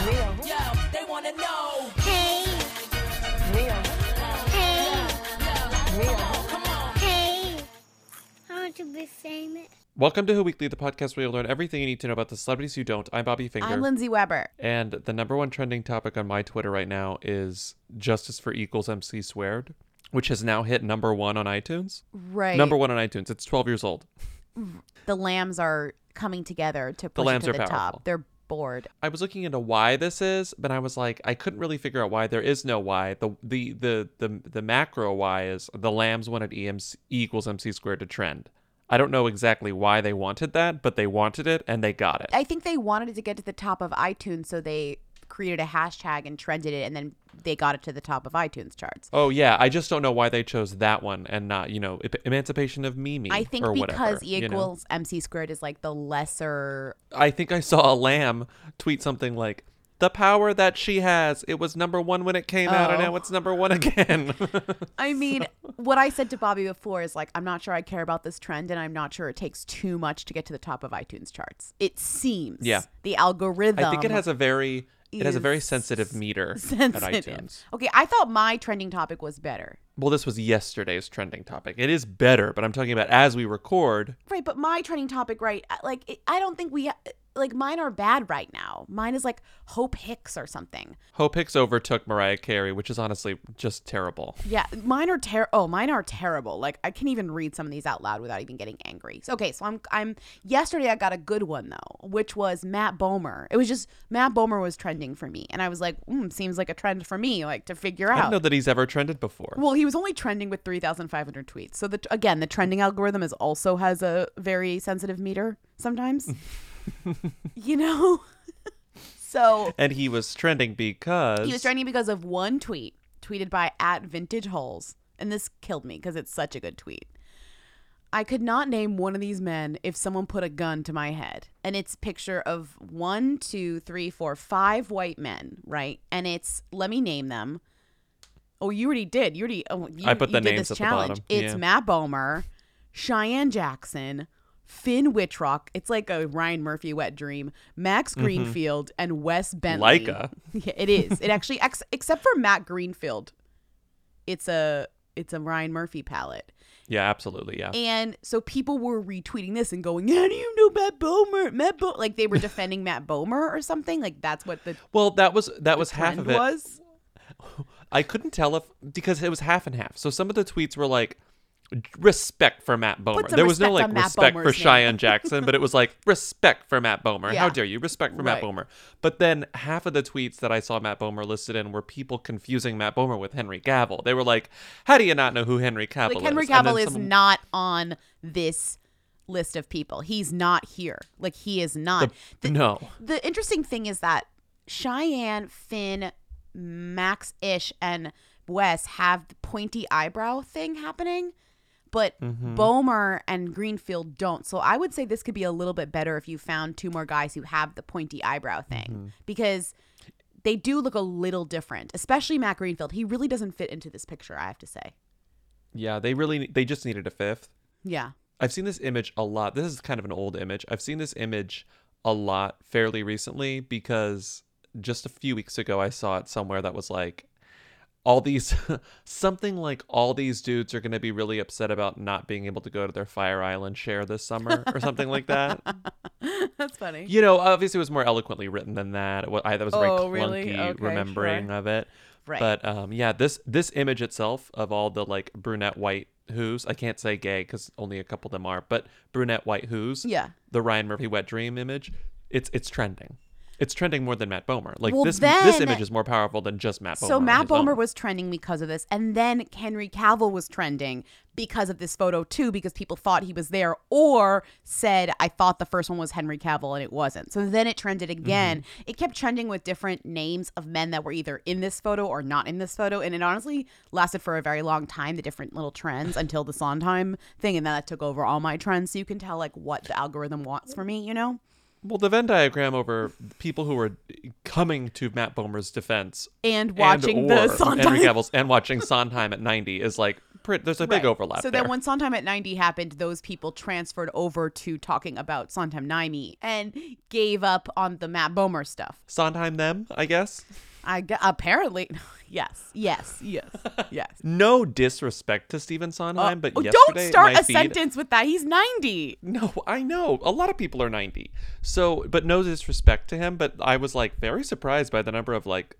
Yo, they wanna know. Hey, Mia. hey, Mia. hey. I want to be famous. Welcome to Who Weekly, the podcast where you'll learn everything you need to know about the celebrities you don't. I'm Bobby Finger. I'm Lindsay Weber. and the number one trending topic on my Twitter right now is Justice for Equals MC Squared, which has now hit number one on iTunes. Right. Number one on iTunes. It's 12 years old. the lambs are coming together to push lambs it are to the powerful. top. They're bored. I was looking into why this is, but I was like, I couldn't really figure out why. There is no why. The the the the, the macro why is the Lambs wanted EMC E equals MC squared to trend. I don't know exactly why they wanted that, but they wanted it and they got it. I think they wanted it to get to the top of iTunes, so they created a hashtag and trended it, and then they got it to the top of iTunes charts. Oh yeah, I just don't know why they chose that one and not, you know, Emancipation of Mimi. I think or because whatever, E you know? equals MC squared is like the lesser. I think I saw a lamb tweet something like, "The power that she has. It was number one when it came out, and Oh. now it's number one again." I mean, what I said to Bobby before is like, I'm not sure I care about this trend, and I'm not sure it takes too much to get to the top of iTunes charts. It seems. Yeah. The algorithm. I think it has a very, it has a very sensitive meter at sensitive. iTunes. Okay, I thought my trending topic was better. Well, this was yesterday's trending topic. It is better, but I'm talking about as we record. Right, but my trending topic, right? uh, Like, it, I don't think we like mine are bad right now. Mine is like Hope Hicks or something. Hope Hicks overtook Mariah Carey, which is honestly just terrible. Yeah, mine are ter- Oh, mine are terrible. Like I can't even read some of these out loud without even getting angry. So, okay, so I'm I'm yesterday I got a good one though, which was Matt Bomer. It was just Matt Bomer was trending for me, and I was like, mm, seems like a trend for me, like to figure out. I don't know that he's ever trended before. Well, he was only trending with 3,500 tweets. So the again, the trending algorithm is also has a very sensitive meter sometimes. you know? so and he was trending because he was trending because of one tweet tweeted by at vintage holes. And this killed me because it's such a good tweet. I could not name one of these men if someone put a gun to my head. And it's picture of one, two, three, four, five white men, right? And it's let me name them. Oh, you already did. You already. Oh, you, I put the names at the challenge. bottom. It's Matt Bomer, Cheyenne Jackson, Finn Wittrock. It's like a Ryan Murphy wet dream. Max Greenfield and Wes Bentley. Mm-hmm. Leica. Yeah, it is. It actually, ex- except for Matt Greenfield, it's a it's a Ryan Murphy palette. Yeah, absolutely. Yeah. And so people were retweeting this and going, "How do you know Matt Bomer? Matt Bo-? like they were defending Matt Bomer or something. Like that's what the Well, that was that was half of it. was. I couldn't tell if because it was half and half. So some of the tweets were like respect for Matt Bomer. There was no like respect for Bomer's name. Cheyenne Jackson, but it was like respect for Matt Bomer. How dare you? Respect for Matt Right. Bomer. But then half of the tweets that I saw Matt Bomer listed in were people confusing Matt Bomer with Henry Cavill. They were like, "How do you not know who Henry Cavill Like Henry is?" Then Cavill is someone- not on this list of people. He's not here. Like he is not. The, no. the interesting thing is that Cheyenne, Finn, Max Ish, and Wes have the pointy eyebrow thing happening, but Mm-hmm. Bomer and Greenfield don't. So I would say this could be a little bit better if you found two more guys who have the pointy eyebrow thing Mm-hmm. because they do look a little different, especially Matt Greenfield. He really doesn't fit into this picture, I have to say. Yeah, they really they just needed a fifth. Yeah. I've seen this image a lot. This is kind of an old image. I've seen this image a lot fairly recently because just a few weeks ago I saw it somewhere that was like all these something like all these dudes are going to be really upset about not being able to go to their Fire Island share this summer or something like that. That's funny. You know, obviously it was more eloquently written than that. It wa- I, that was a very Oh, clunky really? Okay, remembering sure. of it. Right. But um, yeah, this this image itself of all the like brunette white who's I can't say gay because only a couple of them are, but brunette white who's Yeah. the Ryan Murphy wet dream image. It's it's trending. It's trending more than Matt Bomer. Like Well, this this image is more powerful than just Matt Bomer. So Matt his own. Bomer was trending because of this, and then Henry Cavill was trending because of this photo too, because people thought he was there, or said I thought the first one was Henry Cavill and it wasn't. So then it trended again. Mm-hmm. It kept trending with different names of men that were either in this photo or not in this photo, and it honestly lasted for a very long time. The different little trends until the Sondheim thing, and then that took over all my trends. So you can tell like what the algorithm wants for me, you know. Well, the Venn diagram over people who are coming to Matt Bomer's defense And watching the or Sondheim. Henry Cavill's and watching Sondheim at 90 is like there's a big Right. overlap So there. then when Sondheim at 90 happened, those people transferred over to talking about Sondheim 90 and gave up on the Matt Bomer stuff. Sondheim them, I guess. I gu- apparently yes, yes, yes, yes. No disrespect to Stephen Sondheim, uh, but Oh, yesterday don't start my a feed, sentence with that. He's 90. No, I know. A lot of people are 90. So, but no disrespect to him, but I was like very surprised by the number of like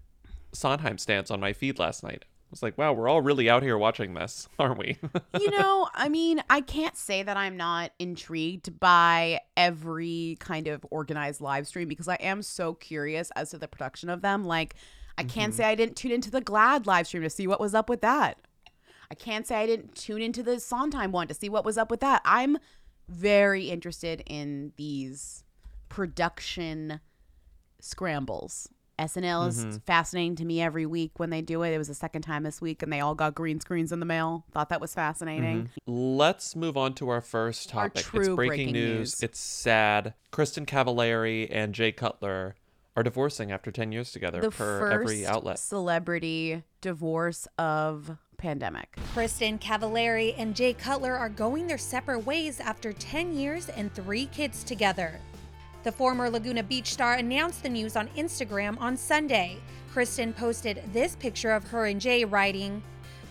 Sondheim stans on my feed last night. Was like, wow, we're all really out here watching this, aren't we? you know, I mean, I can't say that I'm not intrigued by every kind of organized live stream because I am so curious as to the production of them. Like, I can't mm-hmm. say I didn't tune into the Glad live stream to see what was up with that. I can't say I didn't tune into the Sondheim one to see what was up with that. I'm very interested in these production scrambles. SNL is mm-hmm. fascinating to me every week when they do it. It was the second time this week, and they all got green screens in the mail. Thought that was fascinating. Mm-hmm. Let's move on to our first Our topic. it's breaking, breaking news. news. It's sad. Kristin Cavallari and Jay Cutler are divorcing after 10 years together The per first every outlet. celebrity divorce of pandemic. Kristin Cavallari and Jay Cutler are going their separate ways after 10 years and three kids together. The former Laguna Beach star announced the news on Instagram on Sunday. Kristin posted this picture of her and Jay writing,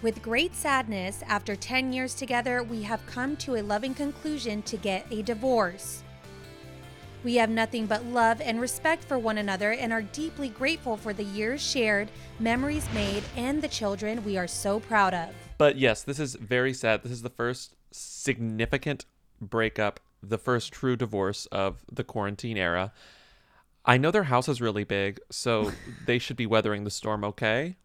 With great sadness, after 10 years together, we have come to a loving conclusion to get a divorce. We have nothing but love and respect for one another and are deeply grateful for the years shared, memories made, and the children we are so proud of. But yes, this is very sad. This is the first significant breakup, the first true divorce of the quarantine era. I know their house is really big, so they should be weathering the storm okay.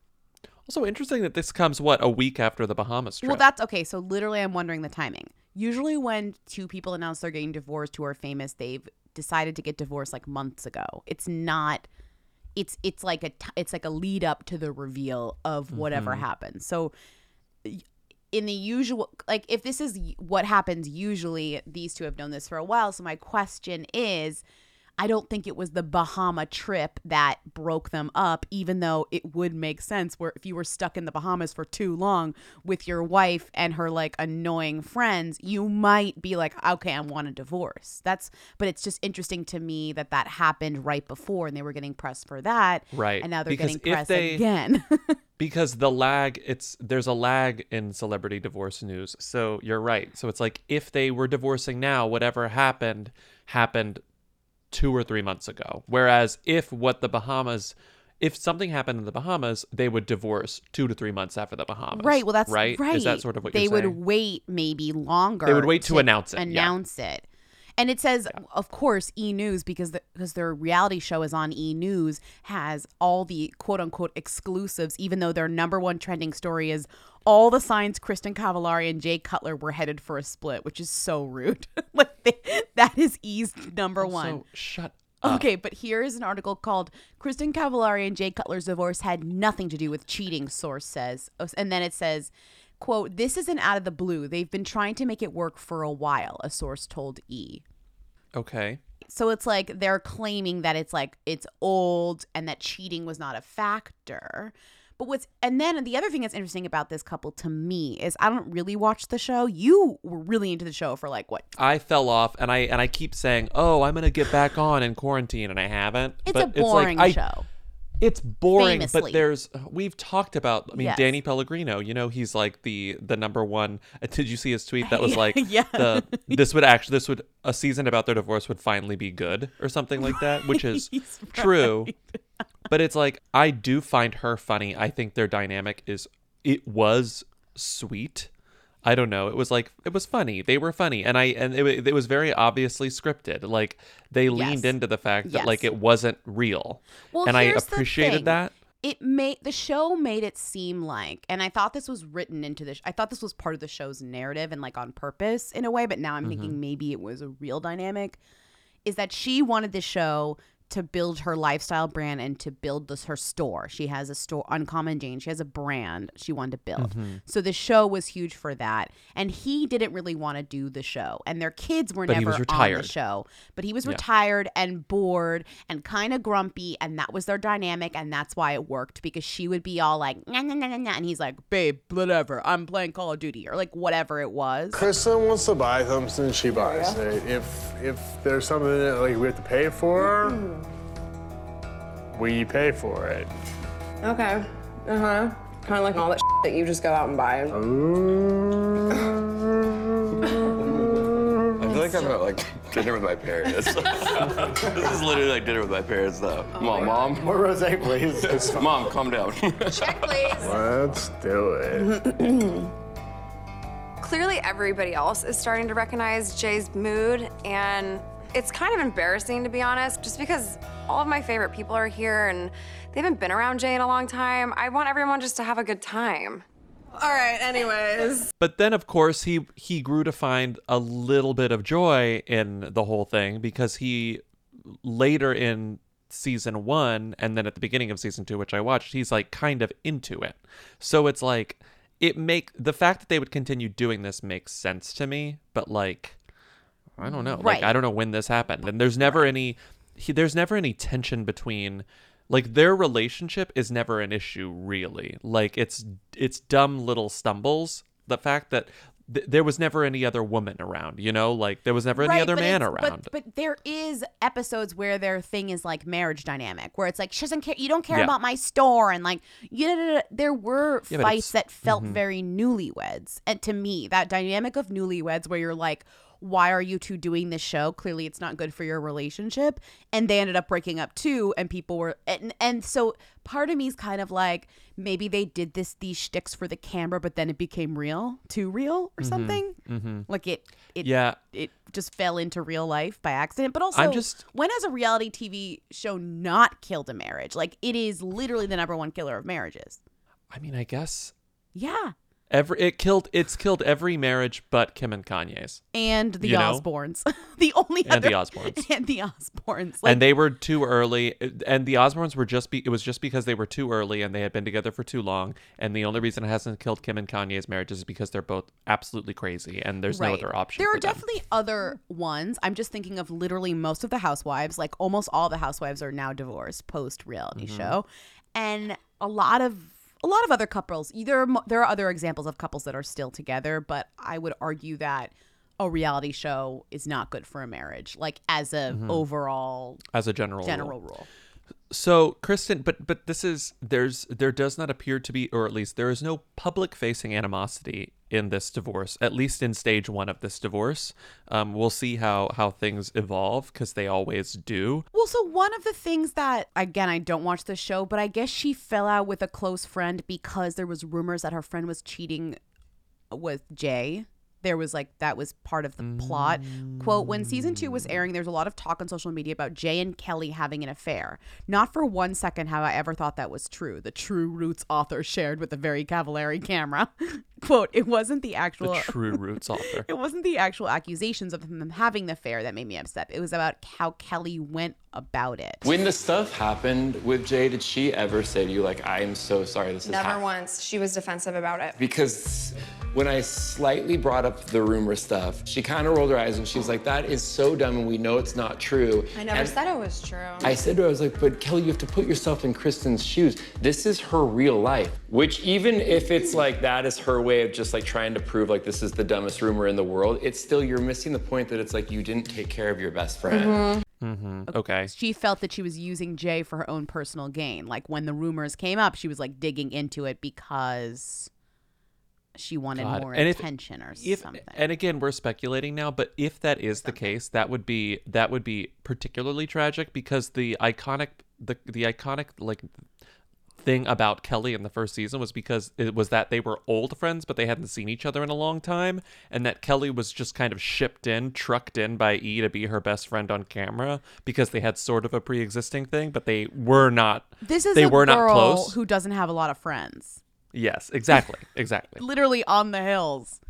Also interesting that this comes what a week after the Bahamas trip. Well, that's okay. So literally, I'm wondering the timing. Usually, when two people announce they're getting divorced who are famous, they've decided to get divorced like months ago. It's not. It's it's like a t- it's like a lead up to the reveal of whatever mm-hmm. happens. So in the usual like if this is what happens usually these two have known this for a while so my question is I don't think it was the Bahama trip that broke them up, even though it would make sense where if you were stuck in the Bahamas for too long with your wife and her like annoying friends, you might be like, okay, I want a divorce. That's, but it's just interesting to me that that happened right before and they were getting pressed for that. Right, And now they're because getting pressed they- again. because the lag it's there's a lag in celebrity divorce news so you're right so it's like if they were divorcing now whatever happened happened two or three months ago whereas if what the bahamas if something happened in the bahamas they would divorce two to three months after the bahamas Right. Well, that's right right. is that sort of what they would wait maybe longer. They would wait to announce it, yeah. Announce it. And it says, of course, E News because the, because their reality show is on E News has all the quote unquote exclusives, even though their number one trending story is all the signs Kristin Cavallari and Jay Cutler were headed for a split, which is so rude. like that is E's number one. so shut up Okay, but here is an article called Kristin Cavallari and Jay Cutler's divorce had nothing to do with cheating, source says. Oh, And then it says, quote, this isn't out of the blue. They've been trying to make it work for a while, a source told E. okay So it's like they're claiming that it's like it's old and that cheating was not a factor. But what's and then the other thing that's interesting about this couple to me is I don't really watch the show. You were really into the show for like what I fell off and I and I keep saying, "Oh, I'm going to get back on in quarantine," and I haven't. it's but a boring I, show. It's boring, but there's we've talked about. I mean, Yes. Danny Pellegrino. You know, he's like the the number one. uh, Did you see his tweet that was like, Yeah. the this would actually this would a season about their divorce would finally be good or something like that, which is true. right. But it's like I do find her funny. I think their dynamic is it was sweet. I don't know. It was like it was funny. They were funny, and I and it, it was very obviously scripted. Like they leaned Yes. into the fact that like it wasn't real, Well, and I appreciated that. It made the show made it seem like, and I thought this was written into the. I thought this was part of the show's narrative and like on purpose in a way. But now I'm Mm-hmm. thinking maybe it was a real dynamic. Is that she wanted the show to build her lifestyle brand and to build this her store. She has a store, Uncommon James. She has a brand she wanted to build. Mm-hmm. So the show was huge for that. And he didn't really want to do the show. And their kids were But he never was on the show. But he was Yeah. retired and bored and kind of grumpy. And that was their dynamic. And that's why it worked because she would be all like, nah, nah, nah, nah, nah. And he's like, babe, whatever. I'm playing Call of Duty or like whatever it was. Kristen wants to buy something, she buys it. If if there's something that like we have to pay for, we pay for it. Okay. Uh huh. Kind of like all that that you just go out and buy. I feel like I'm at like dinner with my parents. this is literally like dinner with my parents though. Mom, mom, More rosé, please. mom, calm down. Check, please. Let's do it. Clearly, everybody else is starting to recognize Jay's mood, and it's kind of embarrassing to be honest, just because all of my favorite people are here and they haven't been around Jay in a long time. I want everyone just to have a good time. All right, anyways. But then, of course, he he grew to find a little bit of joy in the whole thing because he later in season one and then at the beginning of season two, which I watched, he's like kind of into it. So it's like it make the fact that they would continue doing this makes sense to me, but like I don't know, Right. like I don't know when this happened, and there's never any he, there's never any tension between like their relationship is never an issue really like it's it's dumb little stumbles the fact that th- there was never any other woman around you know like there was never any other man around But, but there is episodes where their thing is like marriage dynamic, where it's like she doesn't care. You don't care Yeah. about my store, and like you know, there were Yeah, fights that felt mhm. very newlyweds, and to me, that dynamic of newlyweds, where you're like. Why are you two doing this show? Clearly, it's not good for your relationship. And they ended up breaking up too. And people were, and, and so part of me is kind of like maybe they did this these shticks for the camera, but then it became real, too real or Mhm, something. mhm. Like it, it, Yeah. it just fell into real life by accident. But also, I'm just- when has a reality TV show not killed a marriage? Like it is literally the number one killer of marriages. i mean i guess Yeah, every it killed it's killed every marriage but kim and kanye's and the You? Osbournes, the only And the Osbournes. and the Osbournes. Like, and they were too early and the osbournes were just be it was just because they were too early and they had been together for too long and the only reason it hasn't killed kim and kanye's marriage is because they're both absolutely crazy and there's no other option There are them. definitely other ones. I'm just thinking of literally most of the housewives. Like almost all the housewives are now divorced post reality Mm-hmm. show, and a lot of a lot of other couples. Either there are other examples of couples that are still together, but I would argue that a reality show is not good for a marriage. Like as a Mhm. overall as a general general rule. rule. So, Kristin, but but this is there's there does not appear to be, or at least there is no public facing animosity in this divorce. At least in stage one of this divorce, um, we'll see how how things evolve because they always do. Well, so one of the things that again I don't watch the show, but I guess she fell out with a close friend because there was rumors that her friend was cheating with Jay. There was like that was part of the plot. Quote, when season two was airing, there's a lot of talk on social media about Jay and Kelly having an affair. Not for one second have I ever thought that was true. The True Roots author shared with the very Cavallari camera. Quote, it wasn't the actual The True Roots author. it wasn't the actual accusations of them having the affair that made me upset. It was about how Kelly went about it. When the stuff happened with Jay, did she ever say to you, like, I am so sorry this has Never happened? once. She was defensive about it. Because when I slightly brought up the rumor stuff, she kind of rolled her eyes and she's like, that is so dumb and we know it's not true. I never And said it was true. I said to her, I was like, but Kelly, you have to put yourself in Kristin's shoes. This is her real life. Which even if it's like that is her way of just like trying to prove like this is the dumbest rumor in the world, it's still you're missing the point that it's like you didn't take care of your best friend. Mm-hmm. Okay. She felt that she was using Jay for her own personal gain. Like when the rumors came up, she was like digging into it because she wanted God. more And if- attention or If, something. and again, we're speculating now, but if that is the case, that would be that would be particularly tragic because the iconic the the iconic like thing about Kelly in the first season was because it was that they were old friends, but they hadn't seen each other in a long time, and that Kelly was just kind of shipped in, trucked in by E to be her best friend on camera because they had sort of a pre-existing thing, but they were not. this is they a were girl not close. who doesn't have a lot of friends. Yes, exactly, exactly. Literally on the hills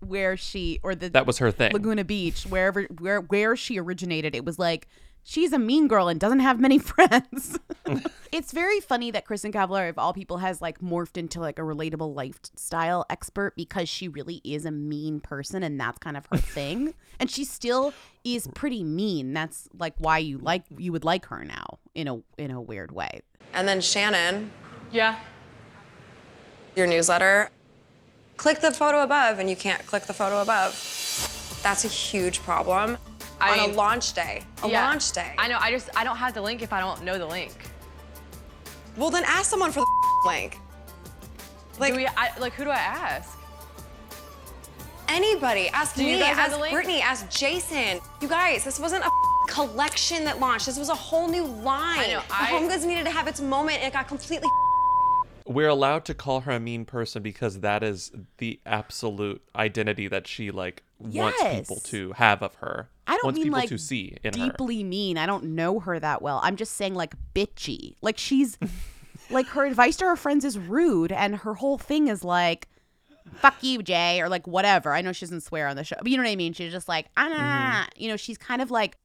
where she or the That was her thing. Laguna Beach, wherever where where she originated, it was like she's a mean girl and doesn't have many friends. it's very funny that Kristin Cavallari, of all people, has like morphed into like a relatable lifestyle expert because she really is a mean person and that's kind of her thing. And she still is pretty mean. That's like why you like you would like her now in a in a weird way. And then Shannon, Yeah. your newsletter, click the photo above and you can't click the photo above. That's a huge problem I on a launch day. A Yeah. launch day. I know. I just I don't have the link if I don't know the link. Well, then ask someone for the link. Like do we, I, like who do I ask? anybody. Ask Do you me. guys Ask the link? Brittany. Ask Jason. You guys, this wasn't a collection that launched. This was a whole new line. I know, The I- Home Goods needed to have its moment, and it got completely. we're allowed to call her a mean person because that is the absolute identity that she like wants people to have of her. I don't wants mean people like to see in her. deeply mean. I don't know her that well. I'm just saying like bitchy. Like she's like her advice to her friends is rude, and her whole thing is like, "Fuck you, Jay," or like whatever. I know she doesn't swear on the show, but you know what I mean. She's just like, ah, nah." you know, she's kind of like,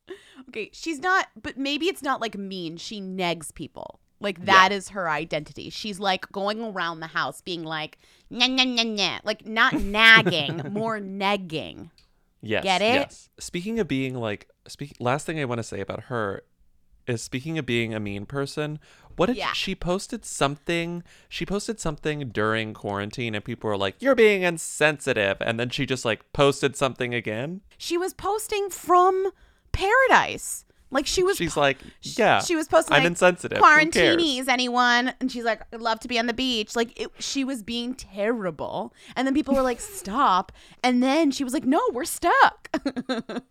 okay, she's not, but maybe it's not like mean. She negs people. Like that is her identity. She's like going around the house being like, nah, nah, nah, nah. like not nagging, more negging. Yes. Get it? Yes. Speaking of being like speak last thing I want to say about her is speaking of being a mean person, what did Yeah. she posted something she posted something during quarantine and people were like, You're being insensitive and then she just like posted something again. she was posting from paradise. Like she was She's like, Yeah. she was posting I'm like insensitive. Quarantinis anyone? And she's like I'd love to be on the beach. Like it, she was being terrible. And then people were like stop. And then she was like no we're stuck.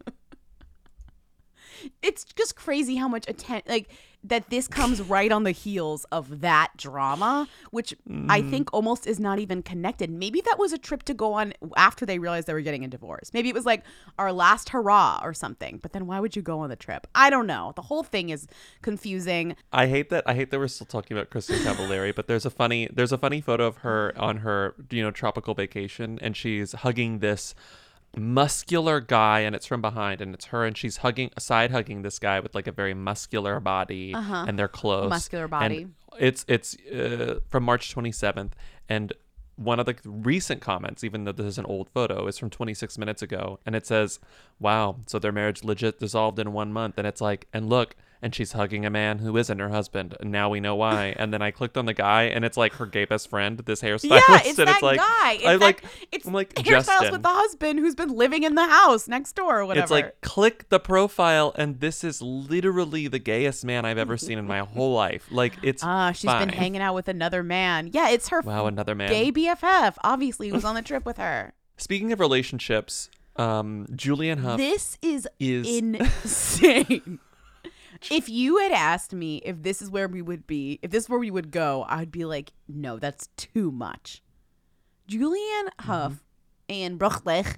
It's just crazy how much attention like that this comes right on the heels of that drama which i Mm. think almost is not even connected maybe that was a trip to go on after they realized they were getting a divorce maybe it was like our last hurrah or something but then why would you go on the trip i don't know the whole thing is confusing I hate that. I hate that we're still talking about Kristin Cavallari, but there's a funny there's a funny photo of her on her you know tropical vacation, and she's hugging this muscular guy, and it's from behind, and it's her, and she's hugging side hugging this guy with like a very muscular body, Uh-huh. and they're close, Muscular And body. it's it's uh, from March 27th, and one of the recent comments, even though this is an old photo, is from 26 minutes ago, and it says, "Wow, so their marriage legit dissolved in one month." And it's like, and look, and she's hugging a man who isn't her husband, and now we know why. and then I clicked on the guy, and it's like her gay best friend, this hairstylist, yeah it's and that it's like, guy it's I that, like, it's I'm like hairstyles Justin. with the husband who's been living in the house next door or whatever It's like click the profile, and this is literally the gayest man I've ever seen in my whole life. Like it's Ah, she's been hanging out with another man. Yeah, it's her Wow, another man. gay BFF. Obviously, who was on the trip with her. Speaking of relationships, um, Julianne Hough. This is, is- insane. If you had asked me if this is where we would be, if this is where we would go, I'd be like, no, that's too much. Julianne Mm-hmm. Hough and Brooks Laich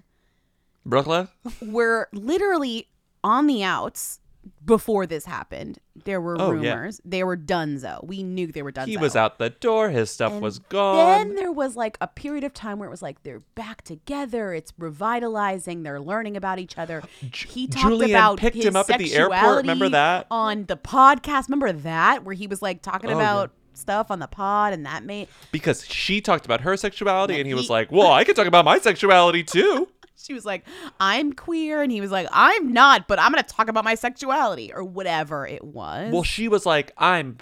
Brooklyn? were literally on the outs before this happened. There were Oh, yeah. rumors. They were donezo. We knew they were donezo. He was out the door. His stuff And was gone. Then there was like a period of time where it was like they're back together. It's revitalizing. They're learning about each other. He talked Julianne about picked him up at the airport. Remember that? on the podcast? Remember that where he was like talking Oh, about stuff on the pod, and that made because she talked about her sexuality, And and he was like, "Well, I could talk about my sexuality too." she was like, "I'm queer," and he was like, "I'm not, but I'm gonna talk about my sexuality or whatever it was." Well, she was like, "I'm."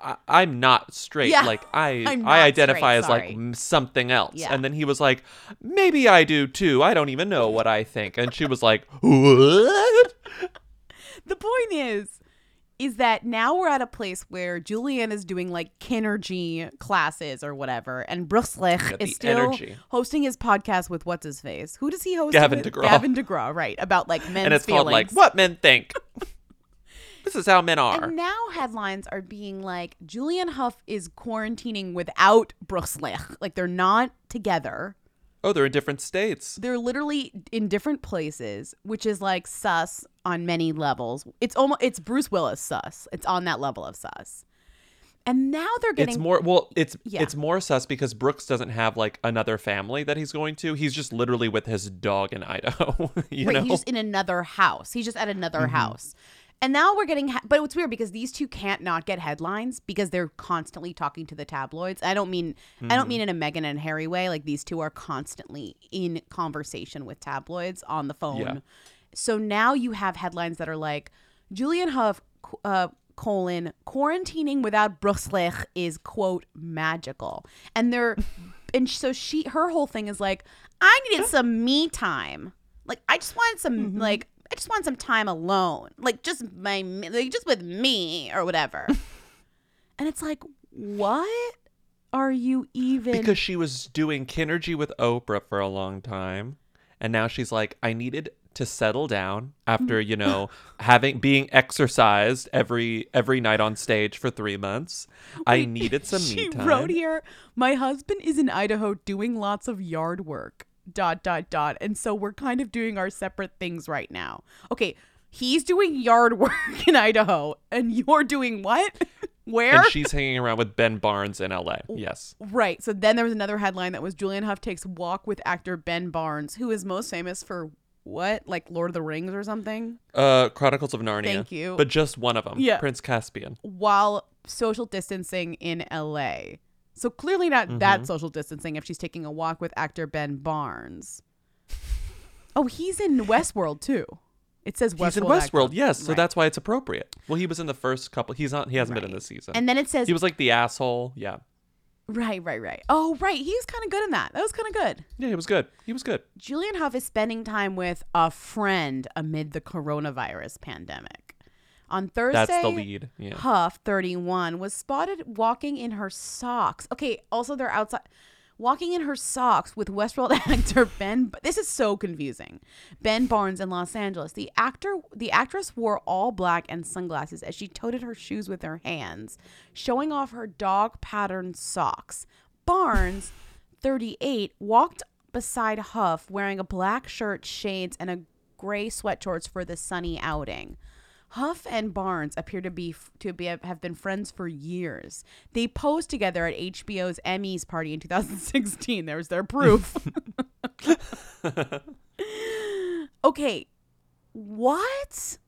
I- I'm not straight. Yeah, like I, I identify straight, as like sorry. m- something else. Yeah. And then he was like, maybe I do too. I don't even know what I think. And she was like, what? the point is is that now we're at a place where Julianne is doing like KINRGY classes or whatever, and Brooks Laich Yeah, is still energy. hosting his podcast with what's his face? Who does he host? Gavin with? DeGraw. Gavin DeGraw, right? About like men's and it's feelings. called like what men think. this is how men are. And now headlines are being like Julianne Hough is quarantining without Brooks Laich. Like they're not together. oh, they're in different states. They're literally in different places, which is like sus on many levels. It's almost it's Bruce Willis sus. It's on that level of sus. And now they're getting It's more well, it's Yeah. it's more sus because Brooks doesn't have like another family that he's going to. He's just literally with his dog in Idaho. you right, know, he's just in another house. He's just at another Mhm. house. And now we're getting, ha- but it's weird because these two can't not get headlines because they're constantly talking to the tabloids. I don't mean, I don't mean in a Meghan and Harry way. Like these two are constantly in conversation with tabloids on the phone. Yeah. So now you have headlines that are like, Julianne Hough, uh, colon, quarantining without Brooks Laich is quote magical. And they're, and so she, her whole thing is like, I needed some me time. Like I just wanted some like I just want some time alone. Like just my like just with me or whatever. and it's like, what are you even because she was doing KINRGY with Oprah for a long time, and now she's like, I needed to settle down after mm. you know having being exercised every every night on stage for three months. I needed some she me time. wrote here, my husband is in Idaho doing lots of yard work. Dot dot dot. And so we're kind of doing our separate things right now. Okay, he's doing yard work in Idaho, and you're doing what? Where? And she's hanging around with Ben Barnes in L.A. Yes. Right. So then there was another headline that was Julianne Hough takes walk with actor Ben Barnes, who is most famous for what? Like Lord of the Rings or something? Uh, Chronicles of Narnia. Thank you. But just one of them. Yeah. Prince Caspian. While social distancing in LA. So clearly not that Mhm. social distancing if she's taking a walk with actor Ben Barnes. Oh, he's in Westworld too. It says Westworld. He's in. Westworld, yes. So Right. that's why it's appropriate. Well, he was in the first couple. He's not. He hasn't been in this season. And then it says he was like the asshole. Yeah. Right, right, right. Oh, right. He was kind of good in that. That was kind of good. Yeah, he was good. He was good. Julianne Hough is spending time with a friend amid the coronavirus pandemic. On Thursday, That's the lead, yeah. Hough, 31, was spotted walking in her socks. Okay, also they're outside walking in her socks with Westworld actor Ben This is so confusing. Ben Barnes in Los Angeles. The actor the actress wore all black and sunglasses as she toted her shoes with her hands, showing off her dog patterned socks. Barnes 38 walked beside Hough wearing a black shirt, shades, and a gray sweat shorts for the sunny outing. Hough and Barnes appear to be to be have been friends for years. They posed together at HBO's Emmys party in 2016. There's their proof. okay, what?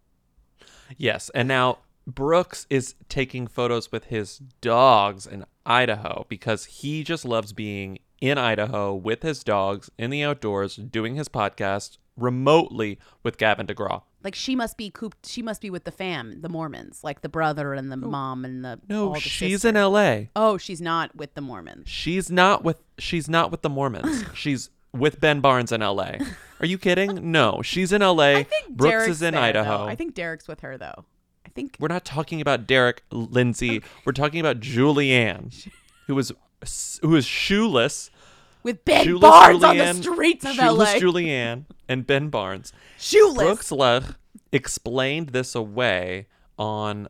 Yes, and now Brooks is taking photos with his dogs in Idaho because he just loves being in Idaho with his dogs in the outdoors doing his podcast remotely with Gavin DeGraw. Like she must be cooped. She must be with the fam, the Mormons, like the brother and the mom and the No, all the she's sisters. in LA. Oh, she's not with the Mormons. She's not with she's not with the Mormons. she's with Ben Barnes in LA. Are you kidding? No, she's in LA. Brooks Derek's is in there, though. Idaho. I think Derek's with her though. I think We're not talking about Derek Lindsay. We're talking about Julianne, who was who is shoeless. With Ben Shoeless Barnes on the streets of shoeless LA. Julianne and Ben Barnes. Shoeless. Brooks Laich explained this away on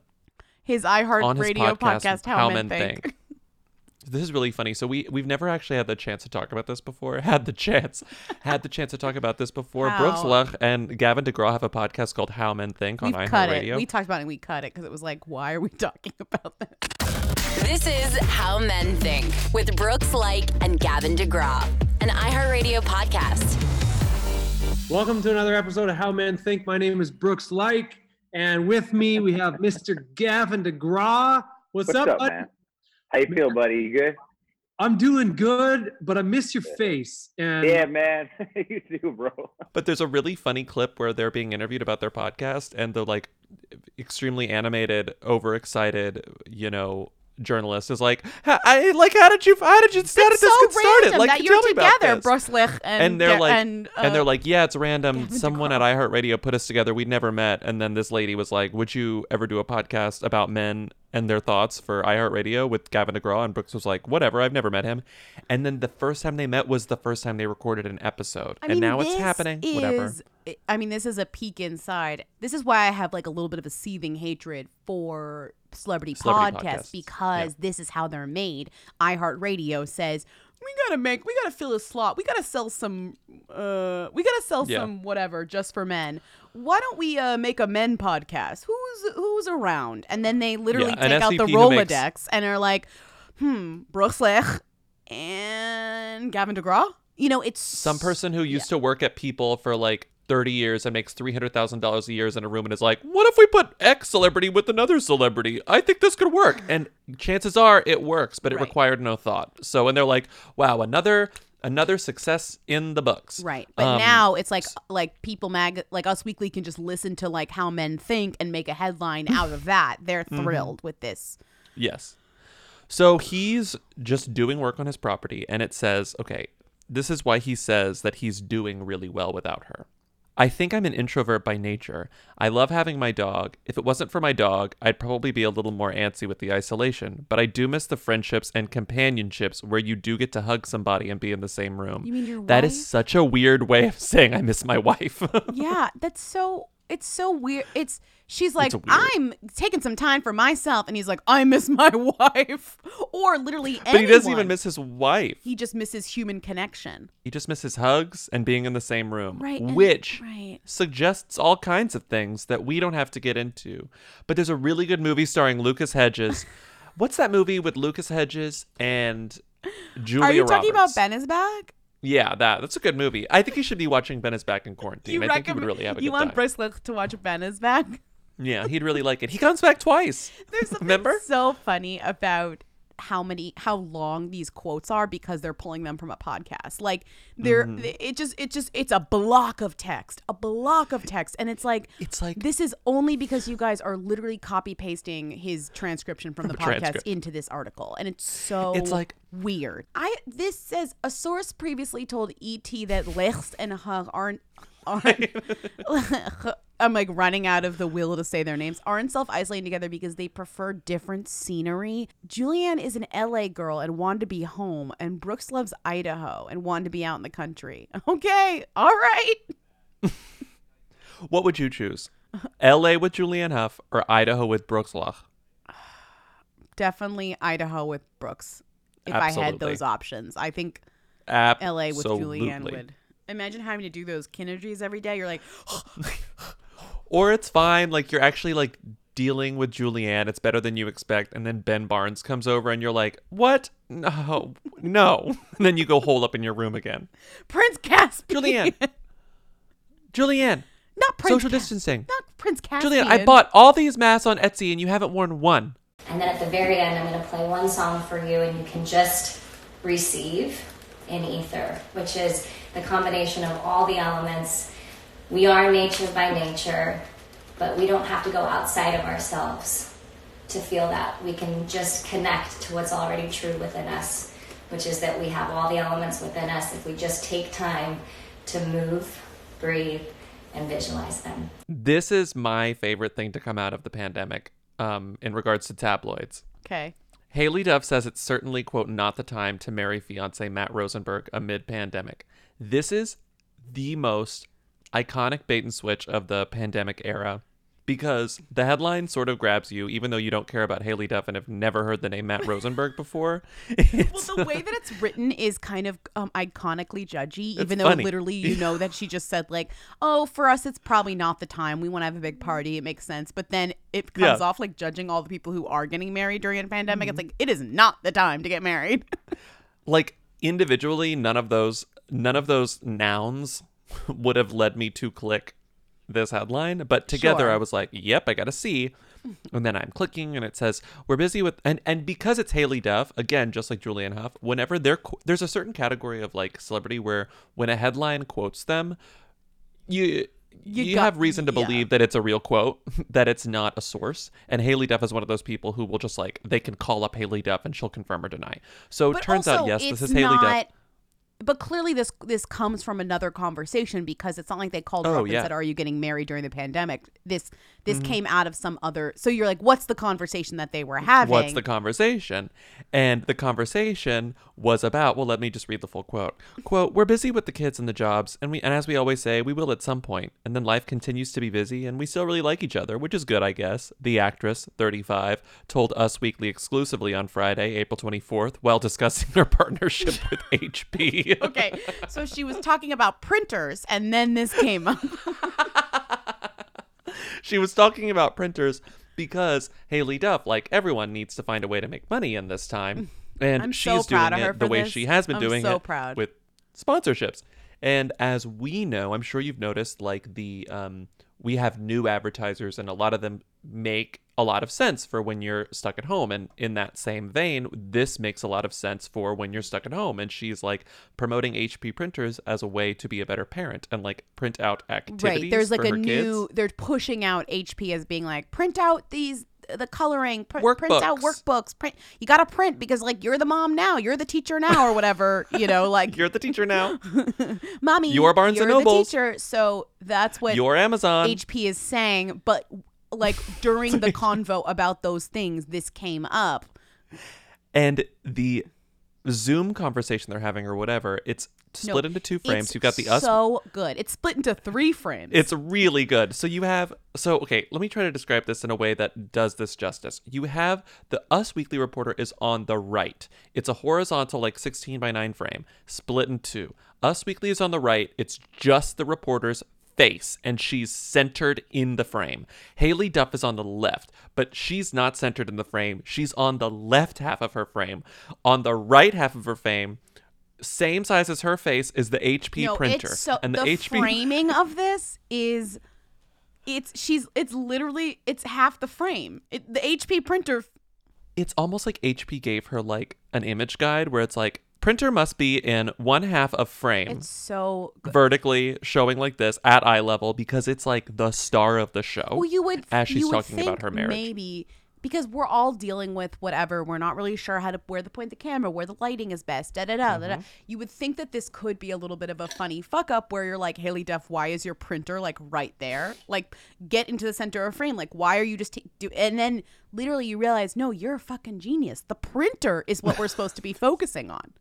His iHeart on his Radio podcast, podcast, How, Men Think. This is really funny. So we we've never actually had the chance to talk about this before. Had the chance, had the chance to talk about this before. Brooks How? Laich and Gavin DeGraw have a podcast called How Men Think on iHeartRadio. We talked about it. and We cut it because it was like, why are we talking about that? This is How Men Think with Brooks Laich and Gavin DeGraw, an iHeartRadio podcast. Welcome to another episode of How Men Think. My name is Brooks Laich, and with me we have Mr. Gavin DeGraw. What's, What's up, up, bud? man? How you feel, buddy? You good? I'm doing good, but I miss your face. And Yeah, man. you too, bro. But there's a really funny clip where they're being interviewed about their podcast and they're like extremely animated, overexcited, you know, journalist is like, "Ha- I like how did you how did you how did It's this so get started? Like that you're together, this." Brooks Laich and, and they're like and, and, they're uh, like yeah it's random. Gavin someone at iheartradio put us together. We'd never met. And then this lady was like would you ever do a podcast about men and their thoughts for iheartradio with gavin degraw? And brooks was like whatever i've never met him. And then the first time they met was the first time they recorded an episode. I and mean, now it's happening. whatever. I mean, this is a peek inside. This is why I have like a little bit of a seething hatred for celebrity, Celebrity podcasts, podcasts, because this is how they're made. iHeartRadio says we gotta make, we gotta fill a slot, we gotta sell some, uh, we gotta sell Yeah. some whatever just for men. Why don't we uh, make a men podcast? Who's who's around? And then they literally an take out the who makes- Rolodex and are like, hmm, Brooks Laich and Gavin DeGraw. You know, it's some person who used to work at people for like 30 years and makes $300,000 a year in a room and is like, what if we put X celebrity with another celebrity? I think this could work. And chances are it works, but it Right. required no thought. So, and they're like, wow, another another success in the books. Right. But Um, now it's like like people mag like Us Weekly can just listen to like how men think and make a headline out of that. They're Mhm. thrilled with this. Yes. So he's just doing work on his property, and it says, okay, this is why he says that he's doing really well without her. I think I'm an introvert by nature. I love having my dog. If it wasn't for my dog, I'd probably be a little more antsy with the isolation. But I do miss the friendships and companionships where you do get to hug somebody and be in the same room. You mean your That is wife? such a weird way of saying I miss my wife. yeah, that's so it's so weird. It's she's like, weird. I'm taking some time for myself, and he's like, I miss my wife, or literally. Anything. But he doesn't even miss his wife. He just misses human connection. He just misses hugs and being in the same room, Right, and- which right. suggests all kinds of things that we don't have to get into. But there's a really good movie starring Lucas Hedges. What's that movie with Lucas Hedges and Julia Are you talking about Ben is back? Yeah, that that's a good movie. I think you should be watching Ben is Back in Quarantine. I think you would really have a you good want time. Brooks Laich to watch Ben is back? yeah, he'd really like it. He comes back twice. There's something Remember? so funny about how many how long these quotes are because they're pulling them from a podcast. Like they're Mhm. it just it just it's a block of text, a block of text, and it's like it's like this is only because you guys are literally copy pasting his transcription from, From the podcast into this article, and it's so It's like- weird. I this says a source previously told ET that Lex and Hug aren't aren't I'm like running out of the will to say their names aren't self isolating together because they prefer different scenery. Julianne is an LA girl and wanted to be home, and Brooks loves Idaho and wanted to be out in the country. Okay, all right. What would you choose? L.A. with Julianne Hough or Idaho with Brooks Laich? Definitely Idaho with Brooks. If I had those options, I think LA with Julianne would. Imagine having to do those kinergies every day. You're like, Or it's fine, like you're actually like dealing with Julianne. It's better than you expect, and then Ben Barnes comes over, and you're like, "What? No, no." And then you go hole up in your room again. Prince Caspian. Julianne, Julianne, not Prince social Cas- distancing. Not Prince Caspian. Julianne, I bought all these masks on Etsy, and you haven't worn one. And then at the very end, I'm going to play one song for you, and you can just receive in ether, which is the combination of all the elements. We are nature by nature, but we don't have to go outside of ourselves to feel that. We can just connect to what's already true within us, which is that we have all the elements within us if we just take time to move, breathe, and visualize them. This is my favorite thing to come out of the pandemic, um, in regards to tabloids. Okay. Haylie Duff says it's certainly, quote, not the time to marry fiance Matt Rosenberg amid pandemic. This is the most iconic bait and switch of the pandemic era because the headline sort of grabs you, even though you don't care about Haylie Duff and have never heard the name Matt Rosenberg before. Well, the way that it's written is kind of um, iconically judgy, even though funny. literally you know that she just said like, "Oh, for us, it's probably not the time. We want to have a big party. It makes sense." But then it comes Yeah. off like judging all the people who are getting married during a pandemic. It's like it is not the time to get married. like individually none of those none of those nouns would have led me to click this headline but together Sure. i was like yep i gotta see and then i'm clicking and it says we're busy with and and because it's haylie duff again just like julianne hough whenever they're there's a certain category of like celebrity where when a headline quotes them you You you, got- have reason to yeah. believe that it's a real quote, that it's not a source. And Haylie Duff is one of those people who will just like they can call up Haylie Duff and she'll confirm or deny. So it But turns out yes, this is Haylie Duff. But clearly, this this comes from another conversation because it's not like they called her Oh, up and yeah. said, "Are you getting married during the pandemic?" This this Mhm. came out of some other. So you're like, "What's the conversation that they were having?" What's the conversation? And the conversation was about, well, let me just read the full quote. Quote, we're busy with the kids and the jobs, and we and as we always say, we will at some point. And then life continues to be busy, and we still really like each other, which is good, I guess. The actress, 35, told Us Weekly exclusively on Friday, April 24th, while discussing her partnership with HP. okay, so she was talking about printers, and then this came up. she was talking about printers because Haylie Duff, like everyone, needs to find a way to make money in this time. And I'm so she's proud doing of her it the way this. she has been I'm doing so it proud. with sponsorships. And as we know, I'm sure you've noticed, like the um, we have new advertisers, and a lot of them make a lot of sense for when you're stuck at home. And in that same vein, this makes a lot of sense for when you're stuck at home. And she's like promoting HP printers as a way to be a better parent and like print out activities. right? There's like a new. kids. They're pushing out HP as being like, print out these the coloring, pr- print out Workbooks. workbooks. Print. You got to print because like you're the mom now, you're the teacher now, or whatever. You know, like You're the teacher now. mommy, You're Barnes you're and Nobles. the teacher. So that's what You're Amazon. HP is saying. But like during the convo about those things, this came up. And the Zoom conversation they're having or whatever, it's No, split into two frames. You've got the us. So good. It's split into three frames. It's really good. So you have so okay, let me try to describe this in a way that does this justice. You have the Us Weekly Reporter is on the right. It's a horizontal like 16 by 9 frame, split in two. Us Weekly is on the right. It's just the reporter's face and she's centered in the frame. Haylie Duff is on the left, but she's not centered in the frame. She's on the left half of her frame. On the right half of her frame, same size as her face is the HP no, printer. It's so and the, the, HP framing of this is it's she's it's literally it's half the frame. It, the HP printer it's almost like HP gave her like an image guide where it's like printer must be in one half of frame it's so good. vertically showing like this at eye level because it's like the star of the show. Well, you would as she's you would talking about think her marriage. Maybe because we're all dealing with whatever. We're not really sure how to where to point the camera, where the lighting is best. Da da da da. da. Mm-hmm. You would think that this could be a little bit of a funny fuck up where you're like, Haylie Duff, why is your printer like right there? Like, get into the center of frame. Like, why are you just t- do? And then literally you realize, no, you're a fucking genius. The printer is what we're supposed to be focusing on.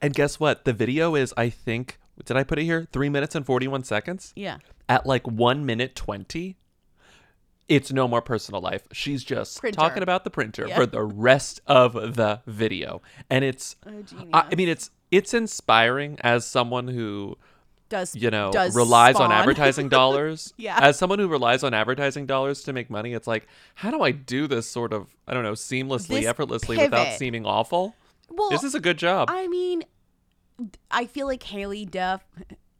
And guess what? The video is I think did I put it here? 3 minutes and 41 seconds? Yeah. At like 1 minute 20 it's no more personal life. She's just Printer. talking about the printer Yeah. for the rest of the video. And it's Oh. I, I mean it's it's inspiring as someone who Does you know does relies on advertising dollars Yeah. as someone who relies on advertising dollars to make money it's like how do i do this sort of i don't know seamlessly This effortlessly without seeming awful Well, this is a good job I mean, I feel like Haylie Duff,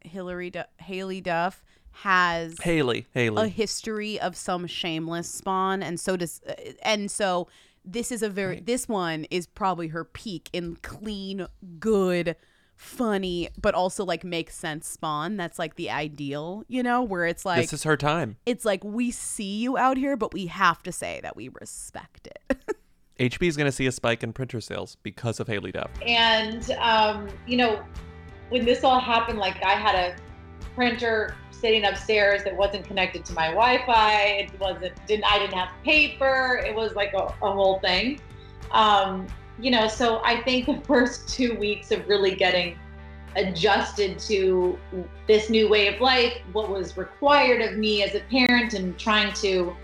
Hilary Duff, Haylie Duff has haylie haylie a history of some shameless spawn, and so does, uh, and so this is a very this one is probably her peak in clean, good, funny, but also like makes sense spawn. That's like the ideal, you know, where it's like this is her time it's like we see you out here, but we have to say that we respect it. hp is going to see a spike in printer sales because of haylie duff And um, you know, when this all happened, like I had a printer sitting upstairs that wasn't connected to my Wi-Fi. It wasn't didn't I didn't have paper. It was like a, a whole thing. Um, you know, so I think the first two weeks of really getting adjusted to this new way of life, what was required of me as a parent, and trying to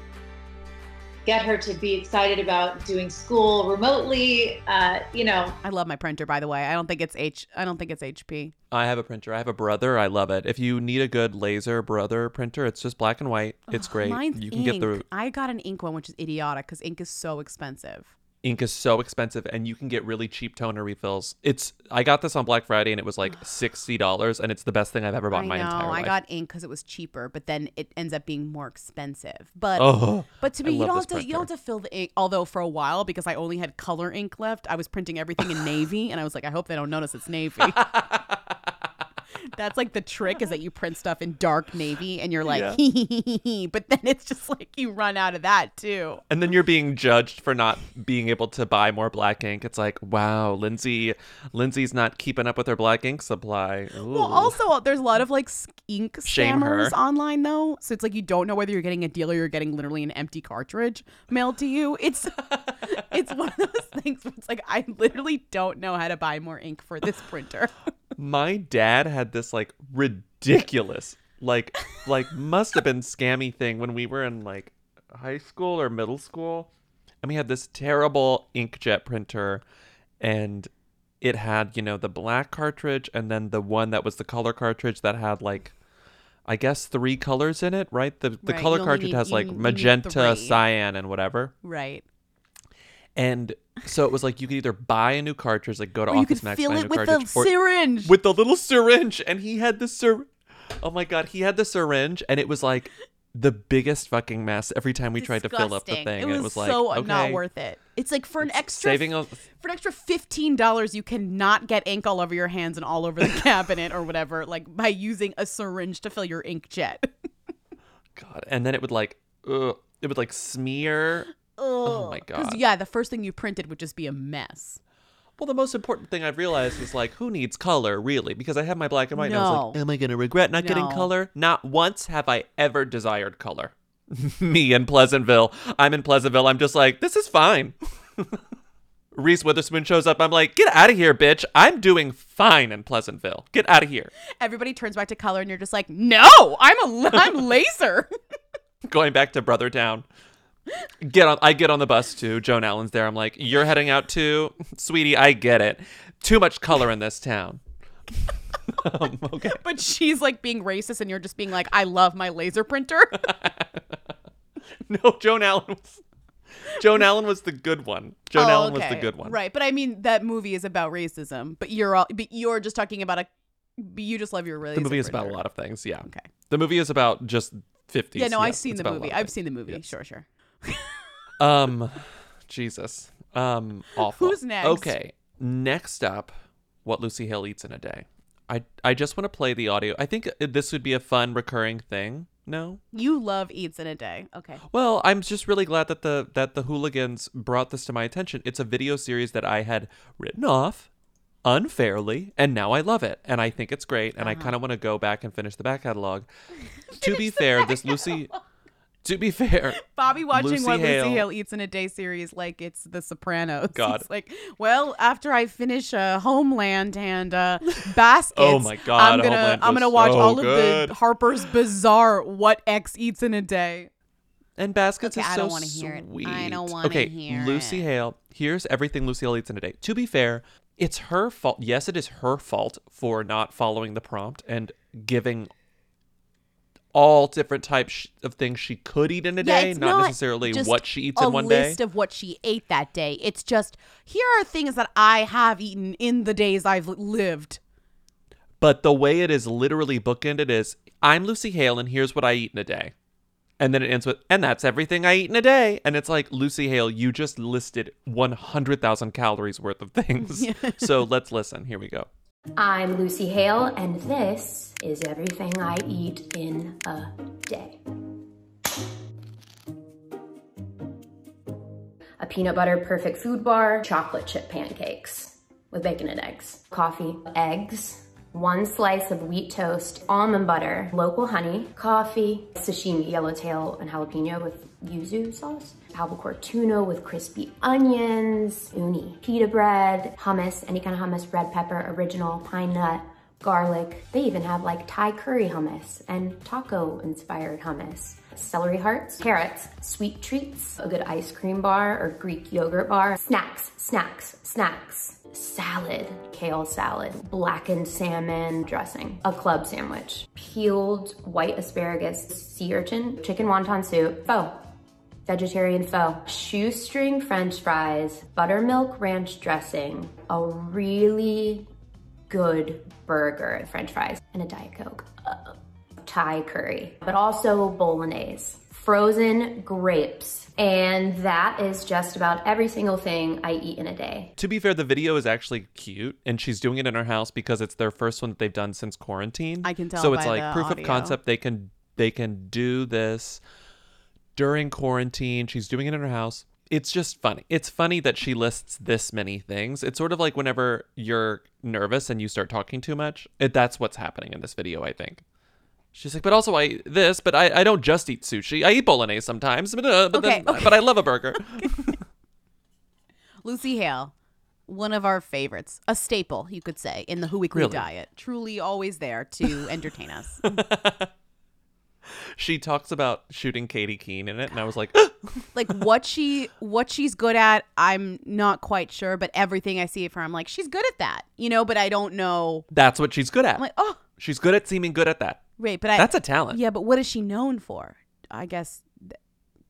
get her to be excited about doing school remotely. Uh, you know, I love my printer, by the way. I don't think it's H. I don't think it's HP. i have a printer i have a brother i love it if you need a good laser brother printer it's just black and white it's great Mine's you can get the ink. I got an ink one, which is idiotic because ink is so expensive. Ink is so expensive and you can get really cheap toner refills it's i got this on black friday and it was like $60 and it's the best thing i've ever bought I in my know. entire life I got ink because it was cheaper, but then it ends up being more expensive. But Oh, but to me, you don't have to you don't have to fill the ink. Although for a while, because I only had color ink left, I was printing everything in navy, and I was like, I hope they don't notice it's navy. That's like the trick is that you print stuff in dark navy and you're like, Yeah. but then it's just like you run out of that too. And then you're being judged for not being able to buy more black ink. It's like, wow, Lindsay, Lindsay's not keeping up with her black ink supply. Well, also there's a lot of like ink scammers online though, so it's like you don't know whether you're getting a deal or you're getting literally an empty cartridge mailed to you. It's it's one of those things where it's like I literally don't know how to buy more ink for this printer. my dad had this like ridiculous like like must have been scammy thing when we were in like high school or middle school and we had this terrible inkjet printer and it had you know the black cartridge and then the one that was the color cartridge that had like i guess three colors in it right? The the Right, color cartridge need- has like need- magenta cyan and whatever. Right. and so it was like you could either buy a new cartridge, like go to Or Office Max, fill buy a it new with the cartridge, or- syringe. with the little syringe, and he had the syr. Oh my god, he had the syringe, and it was like the biggest fucking mess every time we tried to fill up the Disgusting. thing. It was, it was like so okay, not worth it. It's like for an extra saving a- for an extra fifteen dollars, you cannot get ink all over your hands and all over the cabinet or whatever, like by using a syringe to fill your ink jet. God, and then it would like, ugh, it would like smear. Oh my Because god. yeah, the first thing you printed would just be a mess. Well, the most important thing I've realized is like, who needs color really? Because I have my black and white, and I was like, No. am I gonna regret not getting color? Not once have I ever desired color. Me in Pleasantville. I'm in Pleasantville. I'm just like, this is fine. Reese Witherspoon shows up. I'm like, get out of here, bitch. I'm doing fine in Pleasantville. Get out of here. Everybody turns back to color, and you're just like, no, I'm a I'm laser. Going back to Brother Town. Get on. I get on the bus too. Joan Allen's there. I'm like, you're heading out too, sweetie. I get it. Too much color in this town. um, okay. but she's like being racist, and you're just being like, I love my laser printer. No, Joan Allen was. Joan Allen was the good one. Joan Oh, Allen was the good one. right? But I mean, that movie is about racism. But you're all, but you're just talking about a. You just love your laser. The movie is about a lot of things. Yeah. Okay. The movie is about just 50s. Yeah, no, Yeah, I've seen the about a lot movie. I've seen the movie. Sure, sure. Um, Jesus. Um, awful. Who's next? Okay. Next up, what Lucy Hale eats in a day. I I just want to play the audio. I think this would be a fun recurring thing. No. You love eats in a day. Okay. Well, I'm just really glad that the that the hooligans brought this to my attention. It's a video series that I had written off unfairly, and now I love it, and I think it's great, and I Uh-huh. kind of want to go back and finish the back catalog. to be fair, this Lucy. To be fair, Bobby watching Lucy what Hale- Lucy Hale eats in a day series like it's The Sopranos. God. It's like, well, after I finish uh, Homeland and uh, Baskets, Oh my God, I'm gonna Homeland I'm gonna watch so all good. of the Harper's Bazaar What X Eats in a Day. And Baskets Okay, is I so don't wanna hear it. sweet. I don't wanna okay, hear Lucy it. Hale. Here's everything Lucy Hale eats in a day. To be fair, it's her fault. Yes, it is her fault for not following the prompt and giving all different types of things she could eat in a Yeah, day, not, not necessarily what she eats in one day. A list of what she ate that day. It's just here are things that I have eaten in the days I've lived. But the way it is literally bookended is I'm Lucy Hale and here's what I eat in a day. And then it ends with, and that's everything I eat in a day. And it's like, Lucy Hale, you just listed 100,000 calories worth of things. so let's listen. Here we go. I'm Lucy Hale, and this is everything I eat in a day. A peanut butter perfect food bar, chocolate chip pancakes with bacon and eggs, coffee, eggs, one slice of wheat toast, almond butter, local honey, coffee, sashimi, yellowtail, and jalapeno with yuzu sauce, albacore tuna with crispy onions, uni, pita bread, hummus, any kind of hummus, red pepper, original, pine nut, garlic. They even have like Thai curry hummus and taco inspired hummus. Celery hearts, carrots, sweet treats, a good ice cream bar or Greek yogurt bar, snacks, snacks, snacks, salad, kale salad, blackened salmon dressing, a club sandwich, peeled white asparagus, sea urchin, chicken wonton soup, pho, vegetarian pho, shoestring french fries, buttermilk ranch dressing, a really good burger, and french fries, and a Diet Coke. Uh, Thai curry, but also bolognese, frozen grapes. And that is just about every single thing I eat in a day. To be fair, the video is actually cute, and she's doing it in her house because it's their first one that they've done since quarantine. I can tell So it's like the proof audio. of concept. They can they can do this during quarantine. She's doing it in her house. It's just funny. It's funny that she lists this many things. It's sort of like whenever you're nervous and you start talking too much. It, that's what's happening in this video, I think. She's like, but also I eat this, but I, I don't just eat sushi. I eat bolognese sometimes, but uh, but, Okay, then, okay. but I love a burger. Lucy Hale, one of our favorites, a staple, you could say, in the Who Weekly Really? diet. Truly always there to entertain us. she talks about shooting Katy Keene in it, and I was like, like what she what she's good at, I'm not quite sure, but everything I see of her, I'm like, she's good at that, you know. But I don't know. that's what she's good at. I'm like, oh, She's good at seeming good at that. Right, but I That's a talent. Yeah, but what is she known for? I guess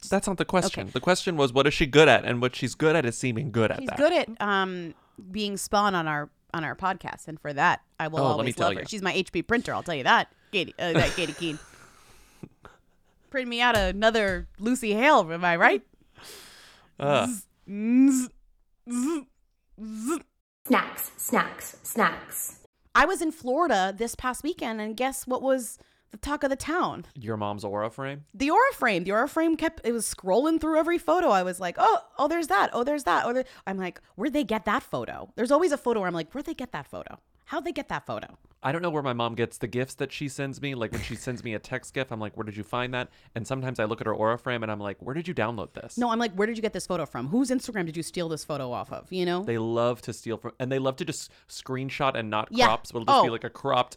That's not the question. The question was, what is she good at? And what she's good at is seeming good at she's that. good at um being spun on our on our podcast, and for that, I will Oh, always tell love her. you. She's my HP printer. I'll tell you that, Katie. Uh, that Katy Keene. Print me out another Lucy Hale. Am I right? Uh. Zzz. Snacks, snacks, snacks. I was in Florida this past weekend, and guess what was the talk of the town? Your mom's aura frame. The aura frame. The aura frame kept it was scrolling through every photo. I was like, oh, oh, there's that. Oh, there's that. Oh, there. I'm like, where'd they get that photo? There's always a photo where I'm like, where'd they get that photo? How'd they get that photo? I don't know where my mom gets the gifts that she sends me. Like when she sends me a text gift, I'm like, where did you find that? And sometimes I look at her aura frame and I'm like, where did you download this? No, I'm like, where did you get this photo from? Whose Instagram did you steal this photo off of? You know? They love to steal from, and they love to just screenshot and not Yeah. crop. So it'll just be Oh. like a cropped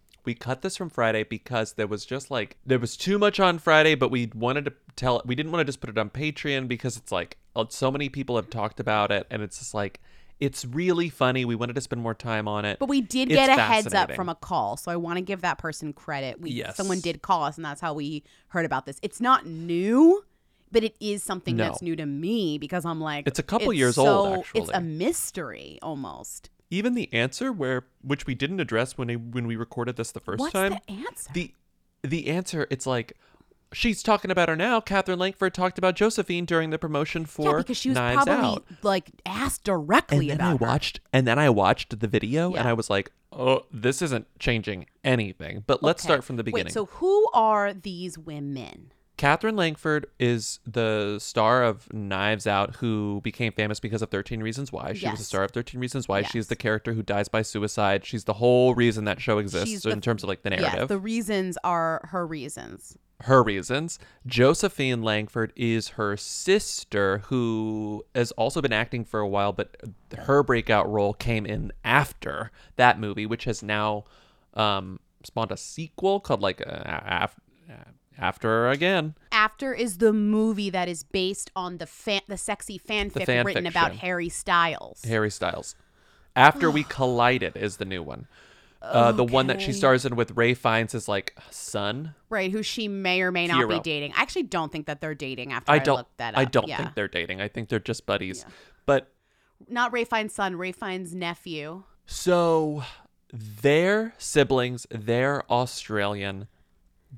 we cut this from Friday because there was just like there was too much on Friday, but we wanted to tell we didn't want to just put it on Patreon because it's like uh, so many people have talked about it and it's just like it's really funny. We wanted to spend more time on it. But we did It's get a heads up from a call, so I want to give that person credit. We Yes. someone did call us, and that's how we heard about this. It's not new, but it is something No. that's new to me because I'm like, It's a couple years old, so- It's a mystery almost. Even the answer where which we didn't address when I, when we recorded this the first What's time. the answer? The the answer it's like she's talking about her now. Katherine Langford talked about Josephine during the promotion for yeah, because she was Knives probably Out. like asked directly and then about I her. watched and then I watched the video and I was like, "Oh, this isn't changing anything." But let's Okay. start from the beginning. Wait, so who are these women? Katherine Langford is the star of Knives Out, who became famous because of 13 Reasons Why. She was the star of 13 Reasons Why. Yes. She's the character who dies by suicide. She's the whole reason that show exists in terms of like the Yes, narrative. the reasons are her reasons. her reasons. Josephine Langford is her sister, who has also been acting for a while, but her breakout role came in after that movie, which has now um, spawned a sequel called like uh, af- After Again. After is the movie that is based on the fan, the sexy fanfic fan written about. Harry Styles. Harry Styles. After We Collided is the new one. Uh, the one that she stars in with Ralph Fiennes is like son. Right, who she may or may not be dating. I actually don't think that they're dating after I, I don't. looked that up. I don't yeah. think they're dating. I think they're just buddies. But Not Ralph Fiennes' son, Ralph Fiennes' nephew. So their siblings, they're Australian.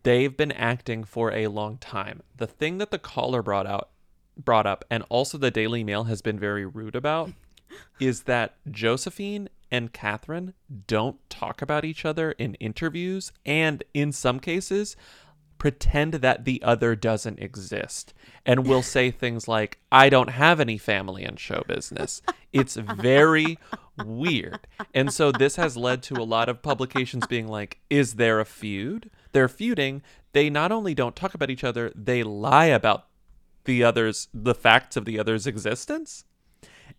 They've been acting for a long time. The thing that the caller brought out brought up and also the Daily Mail has been very rude about is that Josephine and Katherine don't talk about each other in interviews and in some cases pretend that the other doesn't exist and will say things like I don't have any family in show business. It's very weird. And so this has led to a lot of publications being like is there a feud? They're feuding. They not only don't talk about each other, they lie about the other's the facts of the other's existence.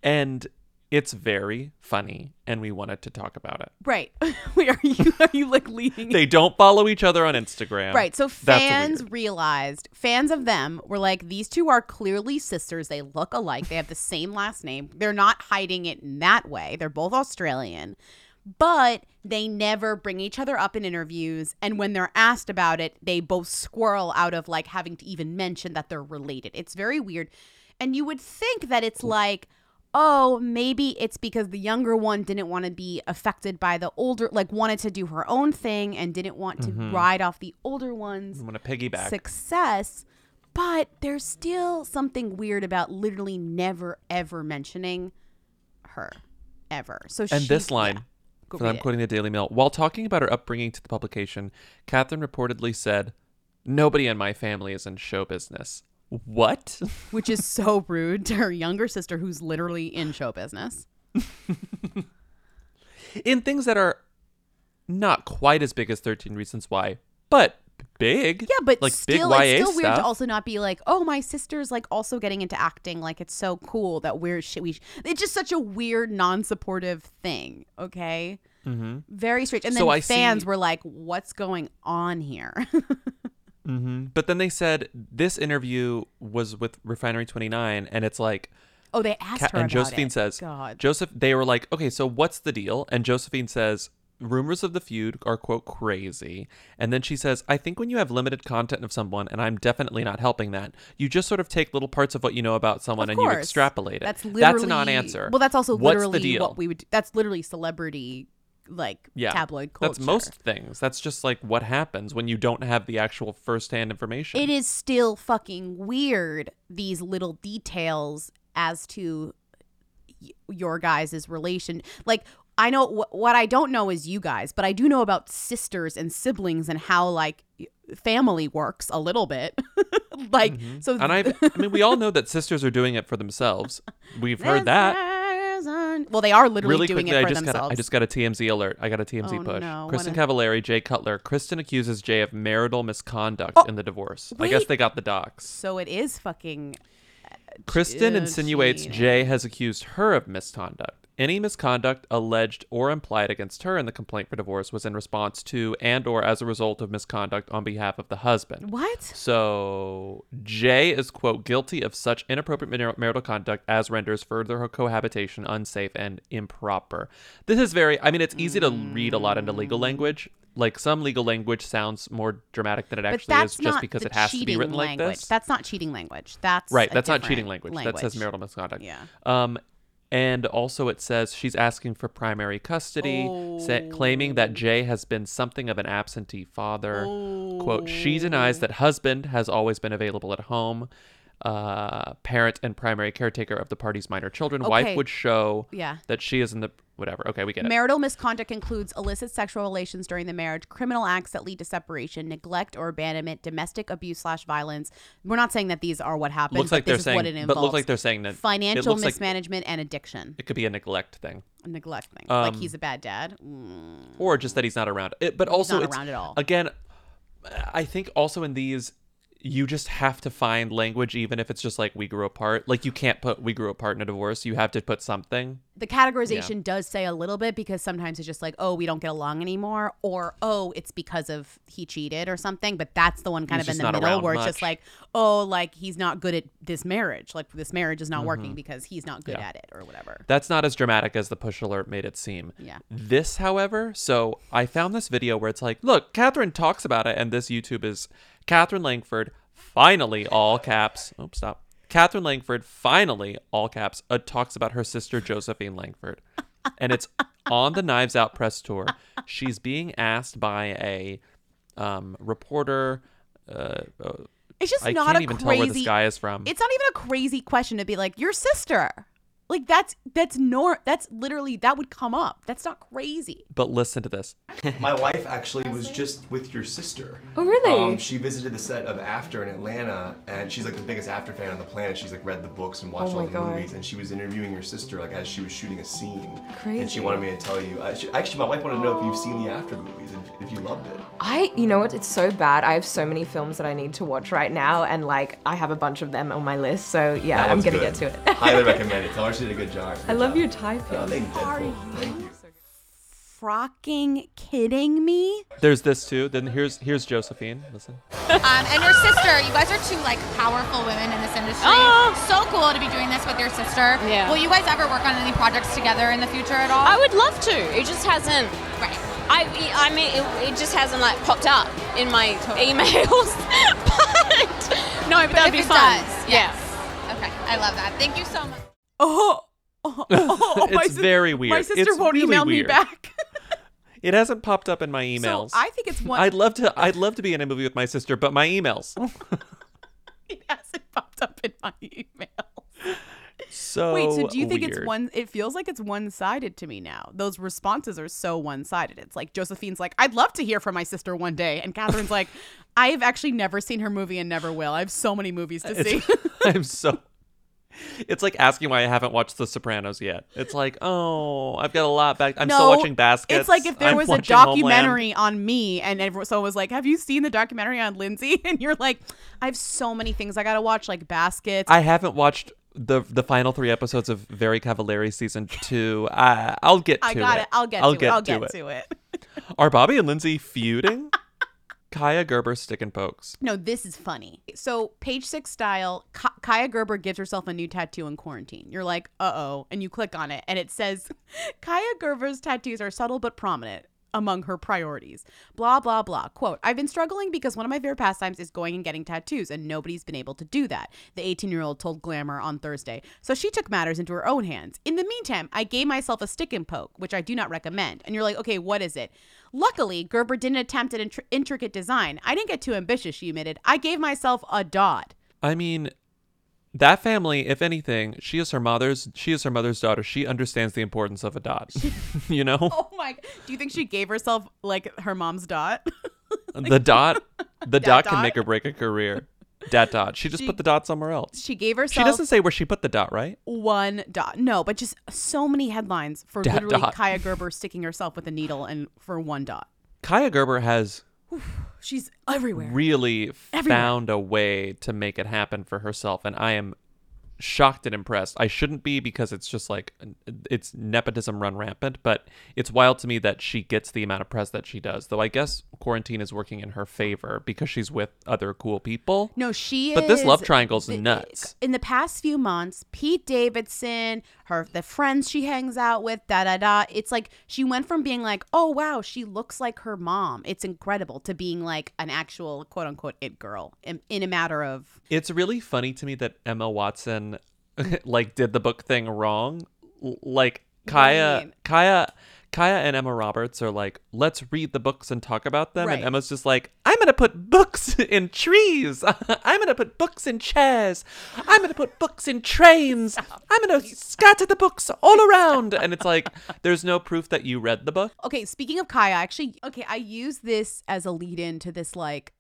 And it's very funny and we wanted to talk about it. Right. Wait, are you are you like leading They don't follow each other on Instagram. Right. So That's fans weird. realized, fans of them were like, these two are clearly sisters. They look alike. They have the same last name. They're not hiding it in that way. They're both Australian, but they never bring each other up in interviews. And when they're asked about it, they both squirrel out of like having to even mention that they're related. It's very weird. And you would think that it's like, oh, maybe it's because the younger one didn't want to be affected by the older, like wanted to do her own thing and didn't want to Mhm. ride off the older one's I'm gonna piggyback. success. But there's still something weird about literally never ever mentioning her ever. So And this line, yeah. From I'm it. quoting the Daily Mail, while talking about her upbringing to the publication, Katherine reportedly said, Nobody in my family is in show business. What? which is so rude to her younger sister who's literally in show business. in things that are not quite as big as 13 Reasons Why, but big. Yeah, but like still, big it's YA still weird stuff. to also not be like, oh, my sister's like also getting into acting. Like it's so cool that we're shit. We it's just such a weird, non-supportive thing. Okay, mm-hmm. very strange. And then I fans see- were like, what's going on here? hmm But then they said this interview was with Refinery 29, and it's like, oh, they asked Ca- her and about Josephine it. says, God. Joseph, they were like, okay, so what's the deal? And Josephine says, rumors of the feud are quote crazy. And then she says, I think when you have limited content of someone, and I'm definitely not helping that, you just sort of take little parts of what you know about someone Of and you extrapolate it. That's literally That's a non-answer. Well, that's also What's literally the deal? what we would. That's literally celebrity, like yeah, tabloid culture. That's most things. That's just like what happens when you don't have the actual firsthand information. It is still fucking weird. These little details as to y- your guys' relation, like. I know wh- what I don't know is you guys, but I do know about sisters and siblings and how like family works a little bit. like mm-hmm. so, and I, I mean, we all know that sisters are doing it for themselves. We've heard that. Well, they are literally really doing quickly, it for I just themselves. got a, I just got a TMZ alert. I got a TMZ Oh, push. no, Kristin what Cavallari, Jay Cutler. Kristin accuses Jay of marital misconduct in the divorce. I guess Oh, they got the docs. so it is fucking Kristin uh, insinuates. Jay has accused her of misconduct. Any misconduct alleged or implied against her in the complaint for divorce was in response to and or as a result of misconduct on behalf of the husband. What? So Jay is quote guilty of such inappropriate marital conduct as renders further cohabitation unsafe and improper. This is very I mean it's easy to read a lot into legal language. Like some legal language sounds more dramatic than it but actually is just because it has to be written like this. That's not cheating language. That's Right, that's not cheating language. That says marital misconduct. Yeah. Um, and also it says she's asking for primary custody, sa- claiming that oh. Jay has been something of an absentee father. Quote, she denies oh. that husband has always been available at home. Uh, parent and primary caretaker of the party's minor children. Okay. Wife would show Yeah. that she is in the whatever. Okay, we get it. Marital misconduct includes illicit sexual relations during the marriage, criminal acts that lead to separation, neglect or abandonment, domestic abuse slash violence. We're not saying that these are what happened. Looks but like this they're is saying, what it but looks like they're saying that financial looks like- mismanagement and addiction. It could be a neglect thing. A neglect thing, like Um, he's a bad dad. Mm. or just that he's not around. It, but He's also, not it's, around at all. Again, I think also in these, you just have to find language, even if it's just like we grew apart. Like you can't put we grew apart in a divorce. You have to put something. the categorization does say a little bit because sometimes it's just like, oh, we don't get along anymore, or oh, it's because of he cheated or something. But that's the one kind He's of in the middle where it's just like, oh, like he's not good at this marriage. Like this marriage is not working Mhm. because he's not good Yeah. at it or whatever. That's not as dramatic as the push alert made it seem. Yeah. This, however, so I found this video where it's like, look, Katherine talks about it, and this YouTube is Katherine Langford finally all caps. Oh, stop. Katherine Langford finally all caps uh, talks about her sister Josephine Langford, and it's on the Knives Out press tour. She's being asked by a um, reporter. Uh, uh, It's just I not can't a even crazy. tell where this guy is from. It's not even a crazy question to be like your sister. Like that's that's nor that's literally that would come up. That's not crazy. but listen to this. My wife actually was just with your sister. Oh, really? Um, she visited the set of After in Atlanta, and she's like the biggest After fan on the planet. She's like read the books and watched Oh all my the God. movies, and she was interviewing your sister like as she was shooting a scene. And Crazy. she wanted me to tell you. Uh, she, actually, my wife wanted to know if you've seen the After movies and if, if you loved it. I, you know what? It's so bad. I have so many films that I need to watch right now, and like I have a bunch of them on my list. So yeah, That I'm one's gonna good. get to it. Highly recommend it. Tell her she did a good job. I love your typing. Oh, thank you, Deadpool. Thank you. Frocking kidding me? There's this too. Then here's here's Josephine. Listen. Um, and your sister, you guys are two like powerful women in this industry. Oh. So cool to be doing this with your sister. Yeah. Will you guys ever work on any projects together in the future at all? I would love to. It just hasn't. Right. I, I mean, it, it just hasn't like popped up in my emails. but no, but, But that'd if be it fun. does, yeah. Okay, I love that. Thank you so much. Oh, oh, oh, oh my it's sis- very weird. My sister It's won't really email me back. It hasn't popped up in my emails. I think it's one. I'd love to. I'd love to be in a movie with my sister, but my emails. it hasn't popped up in my email. So Wait, so do you think it's one? It feels like it's one-sided to me now. Those responses are so one-sided. It's like Josephine's like, "I'd love to hear from my sister one day," and Katherine's like, "I've actually never seen her movie and never will. I have so many movies to see." I'm so. It's like asking why I haven't watched The Sopranos yet. It's like, oh, I've got a lot back. I'm still watching Baskets. It's like if there I'm was a watching Homeland. documentary on me and everyone, someone was like, "Have you seen the documentary on Lindsay?" And you're like, "I have so many things I gotta watch, like Baskets." I haven't watched the the final three episodes of Very Cavallari season two. I, I'll get to I got it. it. I'll get I'll to get it. I'll to get it. to it. Are Bobby and Lindsay feuding? Kaia Gerber stick and pokes. No, this is funny. So, page six style, Ka- Kaia Gerber gives herself a new tattoo in quarantine. You're like, uh oh. And you click on it, and it says, Kaia Gerber's tattoos are subtle but prominent among her priorities. Blah, blah, blah. Quote, I've been struggling because one of my favorite pastimes is going and getting tattoos, and nobody's been able to do that. The 18 year old told Glamour on Thursday. So she took matters into her own hands. In the meantime, I gave myself a stick and poke, which I do not recommend. And you're like, okay, what is it? Luckily, Gerber didn't attempt an intr- intricate design. I didn't get too ambitious, she admitted. I gave myself a dot. I mean, that family, if anything, she is her mother's. She is her mother's daughter. She understands the importance of a dot. you know, Oh my! Do you think she gave herself like her mom's dot? the dot. The That dot, can make or break a career. Dat dot. She just She- put the dot somewhere else. She gave herself. She doesn't say where she put the dot, right? one dot. No, but just so many headlines for literally dot. Kaia Gerber sticking herself with a needle and for one dot. Kaia Gerber has She's everywhere. really Everywhere. found a way to make it happen for herself, and I am shocked and impressed. I shouldn't be because it's just like it's nepotism run rampant, but it's wild to me that she gets the amount of press that she does. Though I guess quarantine is working in her favor because she's with other cool people. No, she But this love triangle's the- nuts. In the past few months, Pete Davidson, her the friends she hangs out with, da da da. It's like she went from being like, oh wow, she looks like her mom. It's incredible to being like an actual quote unquote it girl in, in a matter of It's really funny to me that Emma Watson like did the book thing wrong. Like Kaia mean? Kaia Kaia and Emma Roberts are like, let's read the books and talk about them. Right. And Emma's just like, I'm going to put books in trees. I'm going to put books in chairs. I'm going to put books in trains. I'm going to scatter the books all around. And it's like, there's no proof that you read the book. Okay, speaking of Kaia, actually, okay, I use this as a lead in to this like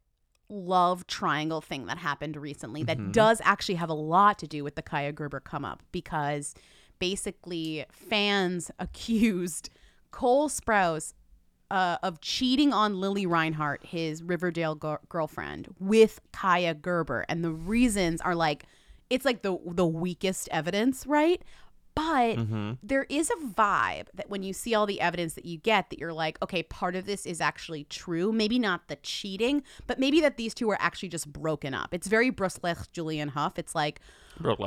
love triangle thing that happened recently that Mhm. does actually have a lot to do with the Kaia Gerber come up because basically fans accused Cole Sprouse uh, of cheating on Lili Reinhart, his Riverdale gir- girlfriend, with Kaia Gerber, and the reasons are like it's like the the weakest evidence, right? But Mhm. there is a vibe that when you see all the evidence that you get, that you're like, okay, part of this is actually true. Maybe not the cheating, but maybe that these two are actually just broken up. It's very Bruslech, Julianne Hough. It's like,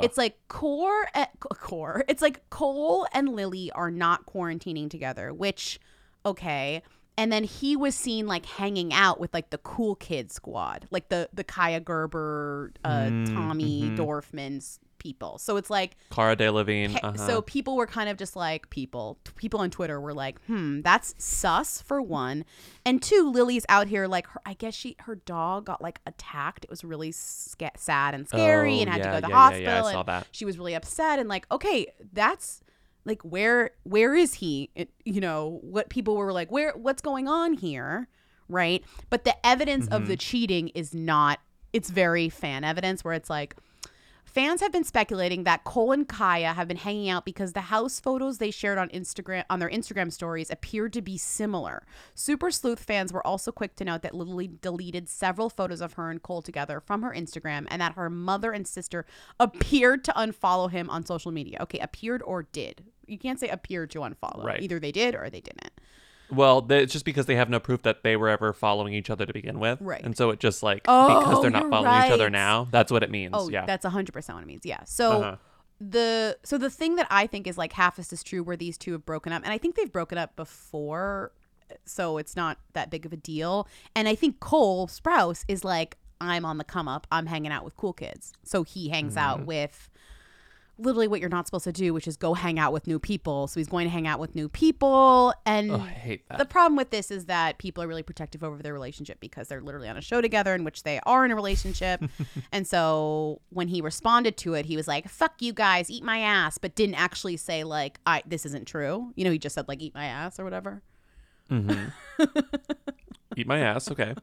it's like core, at, core. It's like Cole and Lili are not quarantining together, which, okay. And then he was seen like hanging out with like the cool kid squad, like the the Kaia Gerber, uh, Mm, Tommy mhm. Dorfman's people. So it's like Cara Delevingne. Uh-huh. So people were kind of just like people. t- People on Twitter were like, "Hmm, that's sus." For one, and two, Lili's out here like her. I guess she her dog got like attacked. It was really sca- sad and scary, Oh, and had to go to the yeah, yeah, hospital. yeah, I saw and. She was really upset and like, okay, that's like where where is he? It, you know what people were like, where what's going on here, right? But the evidence of the Mhm. cheating is not. It's very fan evidence where it's like. Fans have been speculating that Cole and Kaia have been hanging out because the house photos they shared on Instagram on their Instagram stories appeared to be similar. Super Sleuth fans were also quick to note that Lili deleted several photos of her and Cole together from her Instagram and that her mother and sister appeared to unfollow him on social media. Okay, appeared or did. You can't say appeared to unfollow. Right. Either they did or they didn't. Well, they- it's just because they have no proof that they were ever following each other to begin with. Right. And so it just like, Oh, because they're not following each other now, that's what it means. Oh, yeah. that's hundred percent what it means. Yeah. So Uh-huh. the so the thing that I think is like half as is true where these two have broken up, and I think they've broken up before, so it's not that big of a deal. And I think Cole Sprouse is like, I'm on the come up. I'm hanging out with cool kids, so he hangs out Mhm. with literally what you're not supposed to do, which is go hang out with new people. So he's going to hang out with new people. And Oh, I hate that. the problem with this is that people are really protective over their relationship because they're literally on a show together in which they are in a relationship. and so when he responded to it, he was like, fuck you guys, eat my ass, but didn't actually say, like, I this isn't true. You know, he just said, like, eat my ass or whatever. Mhm. Eat my ass. Okay.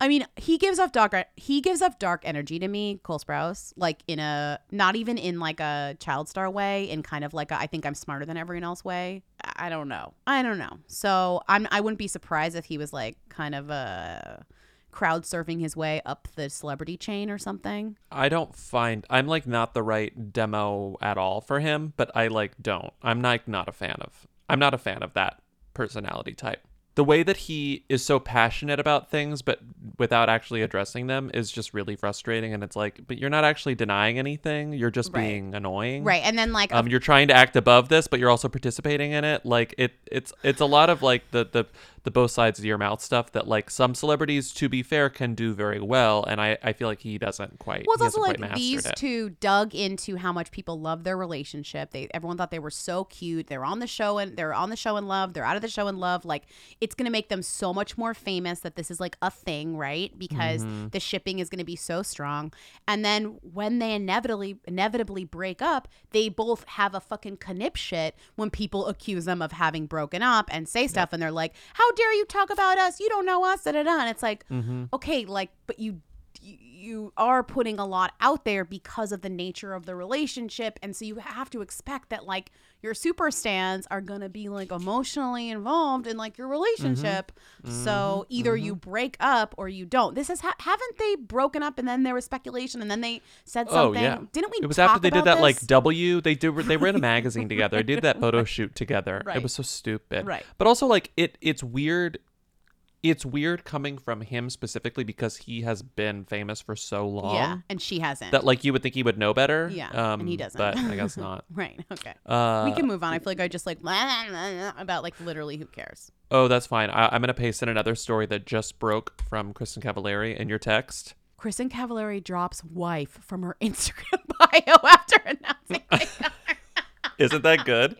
I mean, he gives off dark he gives off dark energy to me, Cole Sprouse, like in a not even in like a child star way, in kind of like a I think I'm smarter than everyone else way. I don't know. I don't know. So I'm I wouldn't be surprised if he was like kind of a crowd surfing his way up the celebrity chain or something. I don't find I'm like not the right demo at all for him, but I like don't. I'm like not a fan of. I'm not a fan of that personality type. The way that he is so passionate about things but without actually addressing them is just really frustrating and it's like but you're not actually denying anything, you're just Right. being annoying. Right. And then like um, you're trying to act above this, but you're also participating in it. Like it, it's it's a lot of like the the the both sides of your mouth stuff that like some celebrities, to be fair, can do very well, and I I feel like he doesn't quite. Well, it's also like these it. two dug into how much people love their relationship. They everyone thought they were so cute. They're on the show and they're on the show in love. They're out of the show in love. Like it's gonna make them so much more famous that this is like a thing, right? Because Mhm. the shipping is gonna be so strong. And then when they inevitably inevitably break up, they both have a fucking knip shit when people accuse them of having broken up and say stuff, and they're like, "How dare you talk about us? You don't know us." Da da da. And it's like, Mhm. okay, like, but you you- are putting a lot out there because of the nature of the relationship and so you have to expect that like your super stans are going to be like emotionally involved in like your relationship so Mhm. either you break up or you don't this is ha- haven't they broken up and then there was speculation and then they said something Oh something yeah, didn't we It was after they did that like? W. They did. They were in a magazine together. They did that photo shoot together. Right. It was so stupid. Right. But also like it. It's weird. It's weird coming from him specifically because he has been famous for so long. yeah and she hasn't That like you would think he would know better. Yeah, Um, and he doesn't. But I guess not. right. Okay. Uh, we can move on. I feel like I just like about like literally who cares. Oh, that's fine. I, I'm gonna paste in another story that just broke from Kristin Cavallari in your text. Kristin Cavallari drops wife from her Instagram bio after announcing. Isn't that good?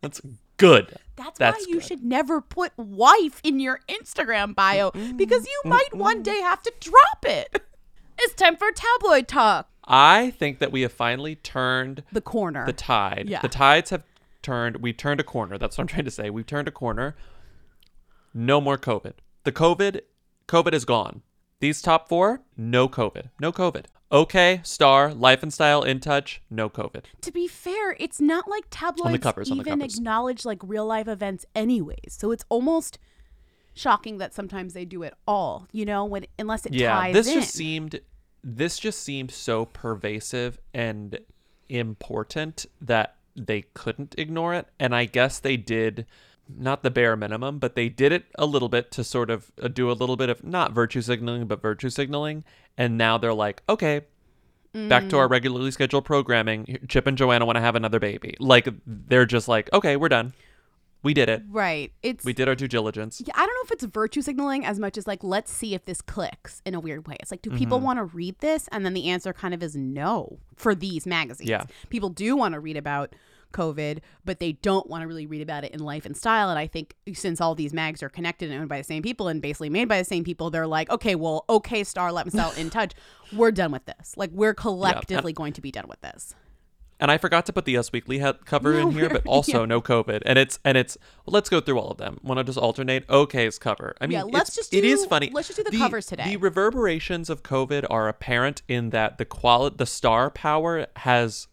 That's good. That's, That's why you good. should never put wife in your Instagram bio because you might one day have to drop it. It's time for tabloid talk. I think that we have finally turned The corner. the tide. Yeah. The tides have turned. We've turned a corner. That's what I'm trying to say. We've turned a corner. No more COVID. The COVID, COVID is gone. These top four, no COVID. No COVID. Okay, Star, Life and Style, In Touch, no COVID. To be fair, it's not like tabloids covers, even acknowledge like real life events anyways. So it's almost shocking that sometimes they do it all, you know, when unless it yeah, ties this in. just seemed this just seemed so pervasive and important that they couldn't ignore it and I guess they did not the bare minimum, but they did it a little bit to sort of uh, do a little bit of not virtue signaling, but virtue signaling. And now they're like, okay, back to Mm. our regularly scheduled programming. Chip and Joanna want to have another baby. Like, they're just like, okay, we're done. We did it. Right. It's We did our due diligence. Yeah, I don't know if it's virtue signaling as much as like let's see if this clicks in a weird way. It's like do people Mhm. want to read this and then the answer kind of is no for these magazines. Yeah. People do want to read about COVID, but they don't want to really read about it in life and style and I think since all these mags are connected and owned by the same people and basically made by the same people, they're like, "Okay, well, okay, Star, let me style in touch. We're done with this. Like we're collectively going to be done with this." And I forgot to put the Us Weekly head cover No, in here, but also yeah. no COVID. And it's and it's well, let's go through all of them. Want to just alternate? OK's cover. I mean, Yeah, let's just it is funny. let's just do the covers today. The reverberations of COVID are apparent in that the quality, the star power has,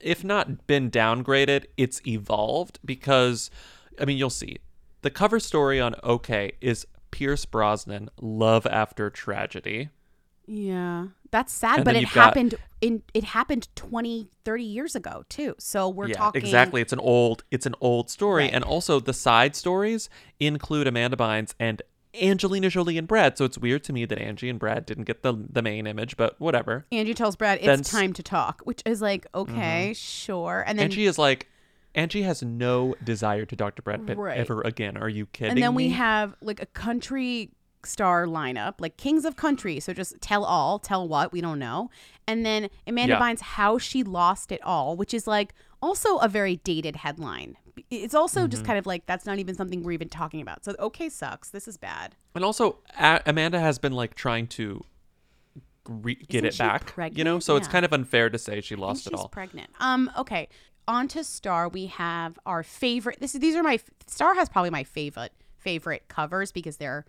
if not been downgraded, it's evolved because, I mean, you'll see. The cover story on OK is Pierce Brosnan, love after tragedy. Yeah. That's sad, And but it you've got- happened in it happened 20, 30 years ago too. So we're yeah, talking exactly. It's an old it's an old story, Right. and also the side stories include Amanda Bynes and Angelina Jolie and Brad. So it's weird to me that Angie and Brad didn't get the the main image, but whatever. Angie tells Brad it's Then Mm-hmm. time to talk, which is like, okay, sure. And then Angie is like, Angie has no desire to talk to Brad Pitt Right. ever again. Are you kidding and then we have like a country star lineup, like Kings of Country. So just tell all, tell what, we don't know. And then Amanda Yeah. Bynes, How She Lost It All, which is like also a very dated headline. It's also just Mhm. kind of like that's not even something we're even talking about. So okay, sucks. This is bad. and also a- Amanda has been like trying to re- get Isn't it back, you know. pregnant? So it's kind of unfair to say she lost it she's all. pregnant. Um. Okay. On to Star. We have our favorite. This is these are my Star has probably my favorite favorite covers because they're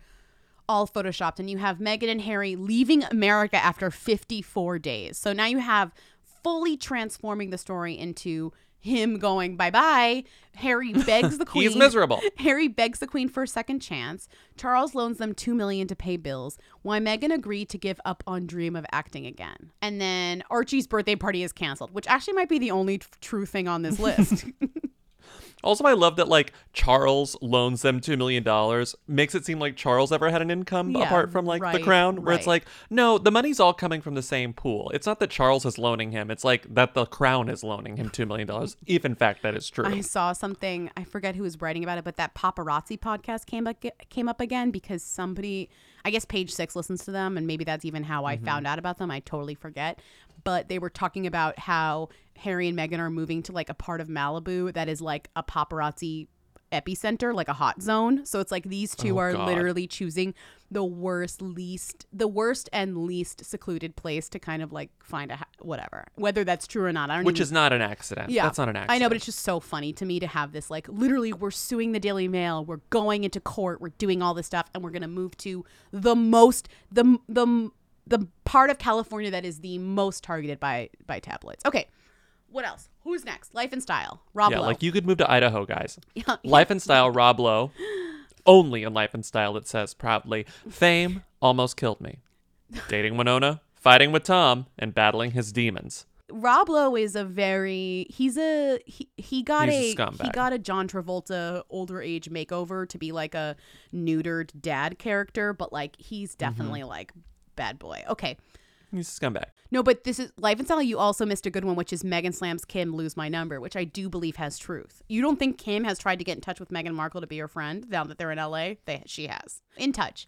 all photoshopped, and you have Meghan and Harry leaving America after 54 days. So now you have fully transforming the story into him going bye bye. Harry begs the queen. He's miserable. Harry begs the queen for a second chance. Charles loans them two million to pay bills. Why Meghan agreed to give up on dream of acting again. And then Archie's birthday party is canceled, which actually might be the only t- true thing on this list. Also, I love that like Charles loans them two million dollars, makes it seem like Charles ever had an income Yeah, apart from like the crown, where it's like, no, the money's all coming from the same pool. It's not that Charles is loaning him; it's like that the crown is loaning him two million dollars, if in fact that is true. I saw something. I forget who was writing about it, but that paparazzi podcast came up came up again because somebody, I guess Page Six listens to them, and maybe that's even how I Mhm. found out about them. I totally forget, but they were talking about how Harry and Meghan are moving to like a part of Malibu that is like a paparazzi epicenter, like a hot zone. So it's like these two Oh, are God. literally choosing the worst, least, the worst and least secluded place to kind of like find a ha- whatever, whether that's true or not. I don't Which even- is not an accident. yeah, That's not an accident. I know, but it's just so funny to me to have this like literally we're suing the Daily Mail, we're going into court, we're doing all this stuff, and we're gonna move to the most the the the part of California that is the most targeted by by tabloids. Okay, what else? Who's next? Life and Style. Rob yeah, Lowe. like you could move to Idaho, guys. Yeah, Life and Style, Rob Lowe. Only in Life and Style, it says proudly. Fame almost killed me. Dating Winona, fighting with Tom, and battling his demons. Rob Lowe is a very he's a he, he got He's a a, he got a John Travolta older age makeover to be like a neutered dad character, but like he's Mm-hmm. definitely like bad boy. Okay. He's a scumbag. No, but this is Life and Style. You also missed a good one, which is Meghan slams Kim lose my number, which I do believe has truth. You don't think Kim has tried to get in touch with Meghan Markle to be her friend now that they're in LA? They she has in touch.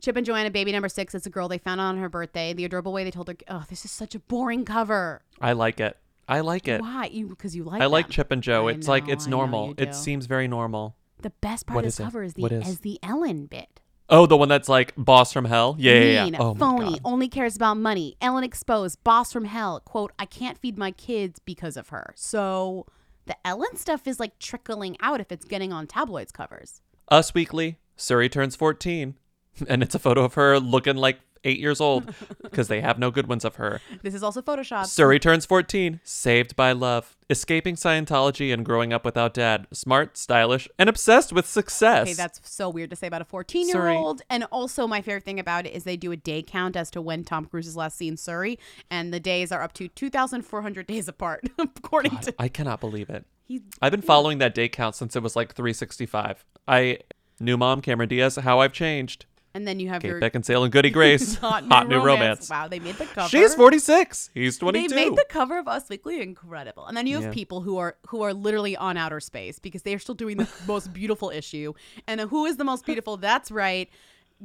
Chip and Joanna, baby number six. It's a girl they found on her birthday. The adorable way they told her, "Oh, this is such a boring cover." I like it. I like it. Why? You because you like. I like. Chip and Joe. I It's like it's I normal. It seems very normal. The best part What of is this it? cover is the is? is the Ellen bit. Oh, the one that's like boss from hell. Yeah, yeah, mean, yeah. Oh my phony, only cares about money. Ellen exposed, boss from hell. Quote, I can't feed my kids because of her. So the Ellen stuff is like trickling out if it's getting on tabloids covers. Us Weekly. Suri turns 14, and it's a photo of her looking like eight years old because they have no good ones of her. This is also Photoshop. Suri turns 14, saved by love, escaping Scientology and growing up without dad, smart, stylish, and obsessed with success. Okay, that's so weird to say about a 14 year old. And also, my favorite thing about it is they do a day count as to when Tom Cruise is last seen Suri, and the days are up to 2,400 days apart, according to. I cannot believe it. He- I've been following that day count since it was like 365. I new mom Cameron Diaz, how I've changed. And then you have Kate your Beckinsale and Goody Grace. hot, Hot new, new romance. romance. Wow, they made the cover. She's 46. He's 22. They made the cover of Us Weekly incredible, and then you have Yeah. people who are who are literally on outer space because they are still doing the most beautiful issue. And who is the most beautiful? That's right,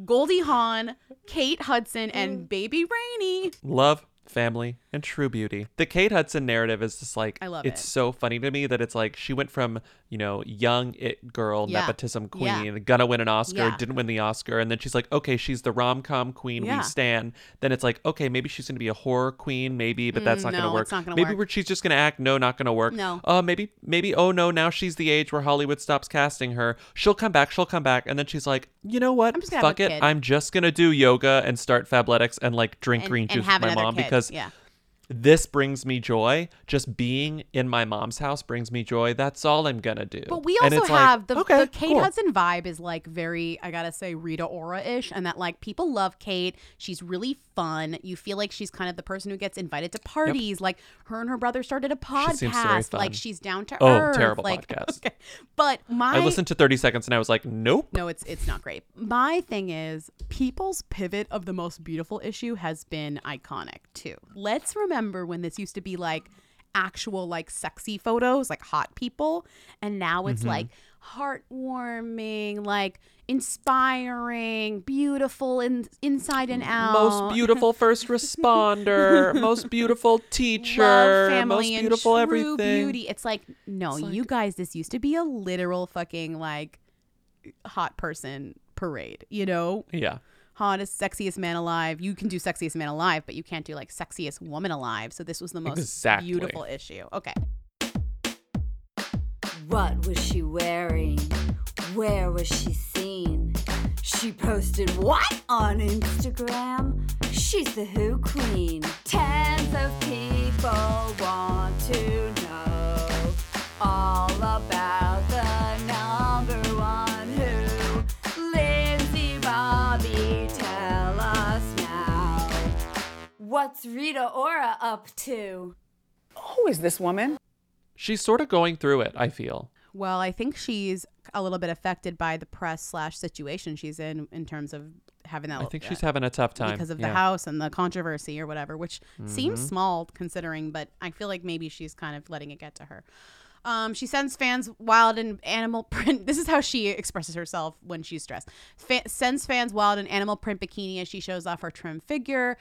Goldie Hawn, Kate Hudson, Mm. and Baby Rainey. Love, family, and true beauty. The Kate Hudson narrative is just like I love it's it. so funny to me that it's like she went from, you know, young it girl, Yeah. nepotism Yeah. queen, gonna win an Oscar, Yeah. didn't win the Oscar, and then she's like, okay, she's the rom com queen Yeah. we stand. Then it's like, okay, maybe she's gonna be a horror queen, maybe, but that's Mm, not gonna work. not gonna maybe work. she's just gonna act, no, not gonna work. No. Uh maybe maybe oh no, now she's the age where Hollywood stops casting her. She'll come back, she'll come back, and then she's like, you know what? I'm just Fuck it. kid." I'm just gonna do yoga and start Fabletics and like drink And- green juice with my mom kid. because Yeah. This brings me joy. Just being in my mom's house brings me joy. That's all I'm gonna do. But we And also it's like, have the, okay, the Kate cool. Hudson vibe is like very, I gotta say, Rita Ora ish, and that like people love Kate. She's really fun. You feel like she's kind of the person who gets invited to parties. Like her and her brother started a podcast. seems very fun. Like she's down to Oh, earth. terrible like, podcast. okay. But my I listened to 30 seconds and I was like, nope. no, it's it's not great. My thing is, people's pivot of the most beautiful issue has been iconic too. Let's remember when this used to be like actual like sexy photos, like hot people, and now it's Mhm. like heartwarming, like inspiring, beautiful in, inside and out. Most beautiful first responder, most beautiful teacher, Love, family, most and beautiful true everything. beauty. It's like no, you guys. This used to be a literal fucking like hot person parade. You know, Yeah. Hottest, sexiest man alive. You can do sexiest man alive, but you can't do like sexiest woman alive. So this was the most Exactly. beautiful issue. Okay. What was she wearing? Where was she seen? She posted what on Instagram? She's the Who Queen. Tens of people want to know all about What's Rita Ora up to? Who is this woman? She's sort of going through it, I feel. Well, I think she's a little bit affected by the press slash situation she's in in terms of having that. I think she's having a tough time, because of the yeah. house and the controversy or whatever, which seems Mhm. small considering, but I feel like maybe she's kind of letting it get to her. Um, she sends fans wild and animal print. This is how she expresses herself when she's stressed. Fa- sends fans wild and animal print bikini as she shows off her trim figure.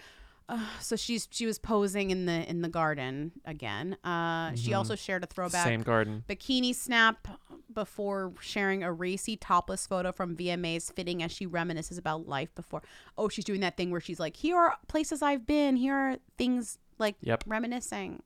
Uh, so she's she was posing in the in the garden again. Uh, She Mhm. also shared a throwback Same garden. bikini snap before sharing a racy topless photo from VMAs, fitting as she reminisces about life before. Oh, she's doing that thing where she's like, "Here are places I've been. Here are things like Yep. reminiscing."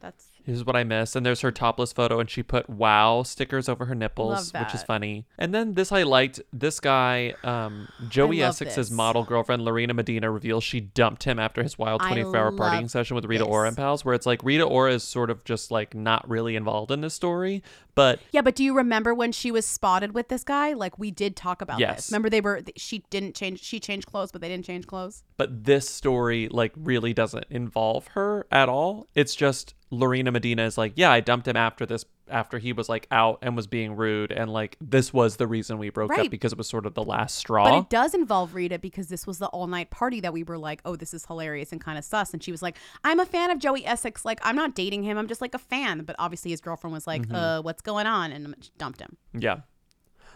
That's Here's what I miss. And there's her topless photo, and she put wow stickers over her nipples, which is funny. And then this I liked. This guy, um, Joey Essex's this. model girlfriend, Lorena Medina, reveals she dumped him after his wild I 24 hour partying session with Rita this. Ora and pals, where it's like Rita Ora is sort of just like not really involved in this story, but yeah. But do you remember when she was spotted with this guy? Like we did talk about Yes. this. Remember they were she didn't change. She changed clothes, but they didn't change clothes. but this story like really doesn't involve her at all. It's just Lorena Medina is like, yeah, I dumped him after this after he was like out and was being rude and like this was the reason we broke Right. up because it was sort of the last straw. But it does involve Rita because this was the all night party that we were like, oh, this is hilarious and kind of sus. And she was like, I'm a fan of Joey Essex. Like, I'm not dating him. I'm just like a fan. But obviously, his girlfriend was like, Mhm. uh, what's going on? And dumped him. Yeah.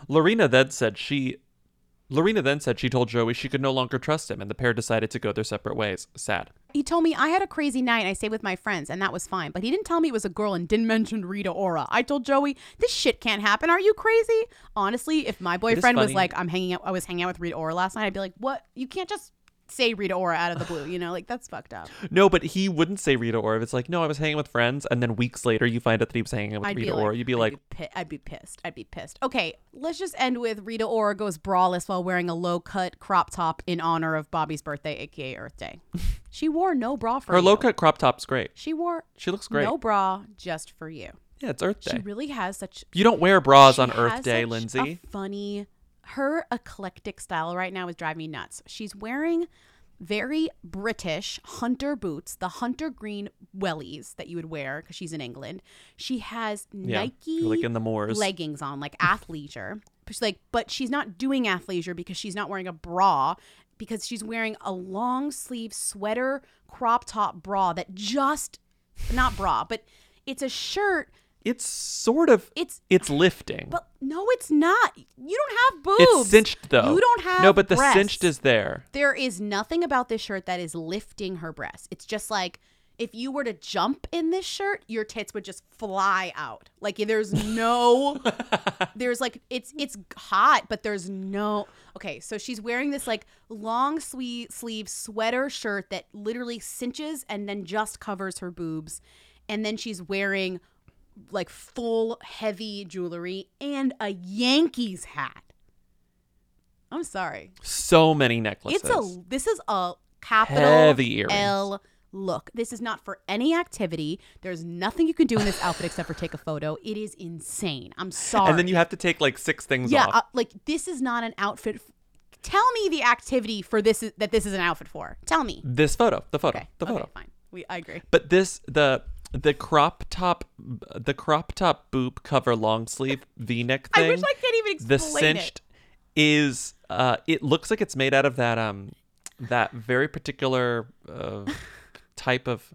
Lorena then said she Lorena then said she told Joey she could no longer trust him, and the pair decided to go their separate ways. Sad. He told me I had a crazy night I stayed with my friends and that was fine. But he didn't tell me it was a girl and didn't mention Rita Ora. I told Joey, this shit can't happen. Are you crazy? Honestly, if my boyfriend was funny. like, I'm hanging out I was hanging out with Rita Ora last night, I'd be like, What? You can't just say Rita Ora out of the blue, you know? Like that's fucked up. No, but he wouldn't say Rita Ora. If it's like, no, I was hanging with friends, and then weeks later you find out that he was hanging with I'd Rita like- Ora, you'd be like, Pi- I'd be pissed. I'd be pissed. Okay, let's just end with Rita Ora goes braless while wearing a low cut crop top in honor of Bobby's birthday, aka Earth Day. she wore no bra for her you. low cut crop top's great. She wore She looks great. no bra just for you. Yeah, it's Earth Day. She really has such. You don't wear bras on Earth Day, Lindsey. A funny. Her eclectic style right now is driving me nuts. She's wearing very British hunter boots, the hunter green wellies that you would wear because she's in England. She has Yeah, Nike like in the moors. leggings on, like athleisure. She's like, but she's not doing athleisure because she's not wearing a bra because she's wearing a long sleeve sweater crop top bra that just not bra, but it's a shirt. It's sort of. It's it's lifting. But no, it's not. You don't have boobs. it's cinched though. You don't have no, but the breasts. cinched is there. There is nothing about this shirt that is lifting her breasts. It's just like if you were to jump in this shirt, your tits would just fly out. Like there's no there's like it's it's hot, but there's no Okay, so she's wearing this like long sleeve sleeve sweater shirt that literally cinches and then just covers her boobs. And then she's wearing like full heavy jewelry and a Yankees hat. I'm sorry. So many necklaces. It's a this is a capital Heavy earrings. L look. This is not for any activity. There's nothing you can do in this outfit except for take a photo. It is insane. I'm sorry. And then you have to take like six things yeah, off. uh, like this is not an outfit. f- Tell me the activity for this is, that this is an outfit for. Tell me. this photo, the photo, the okay, photo. fine. We I agree. But this the the crop top the crop top boob cover long sleeve V neck thing. I wish I could even the explain it. cinched is uh it looks like it's made out of that um that very particular uh, type of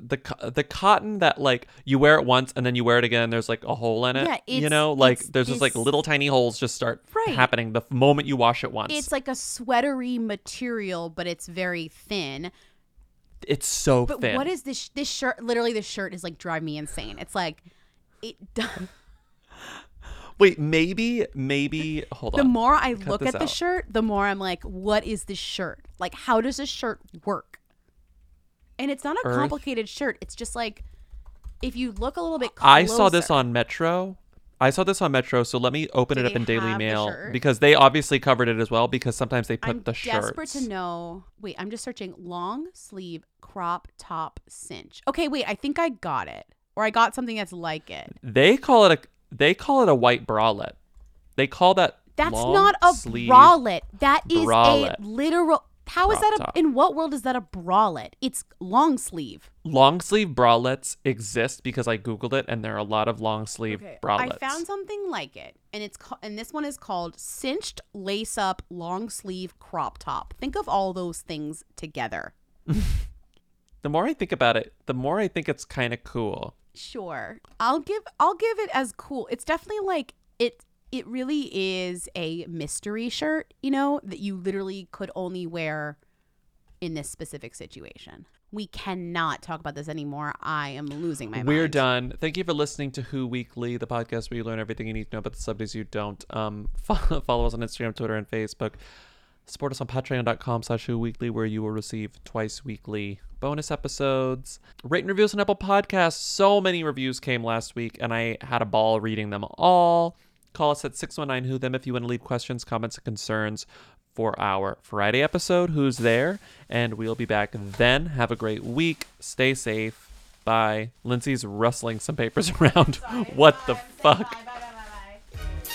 the co- the cotton that like you wear it once and then you wear it again and there's like a hole in it Yeah, you know like there's just like little tiny holes just start Right. happening the moment you wash it once It's like a sweatery material, but it's very thin. It's so But thin what is this? This shirt, literally, this shirt is like drive me insane. It's like it. wait maybe maybe hold the on The more I Cut look at the shirt, the more I'm like, what is this shirt? Like, how does this shirt work? And it's not a Earth. complicated shirt. It's just like if you look a little bit. I saw this on Metro. I saw this on Metro, so let me open Do it up in Daily have the Mail because they obviously covered it as well because sometimes they put the shirt. I'm the desperate shirts. to know. Wait, I'm just searching long sleeve crop top cinch. Okay, wait, I think I got it, or I got something that's like it. They call it a they call it a white bralette. They call that That's not a bralette. That is bralette. a literal. How is that a? top. In what world is that a bralette? It's long sleeve. Long sleeve bralettes exist because I googled it and there are a lot of long sleeve bralettes. I found something like it, and it's ca- and this one is called cinched lace up long sleeve crop top. Think of all those things together. the more I think about it, the more I think it's kind of cool. Sure, I'll give I'll give it as cool. It's definitely like it. It really is a mystery shirt, you know, that you literally could only wear in this specific situation. We cannot talk about this anymore. I am losing my We're done. Thank you for listening to Who Weekly, the podcast where you learn everything you need to know about the celebrities you don't. Um, follow, follow us on Instagram, Twitter, and Facebook. Support us on patreon.com slash Who Weekly, where you will receive twice weekly bonus episodes. Rate and reviews on Apple Podcasts. So many reviews came last week, and I had a ball reading them all. Call us at 619 Who Them if you want to leave questions, comments, and concerns for our Friday episode. Who's there? And we'll be back then. Have a great week. Stay safe. Bye. Lindsey's rustling some papers around. what the fuck? Bye.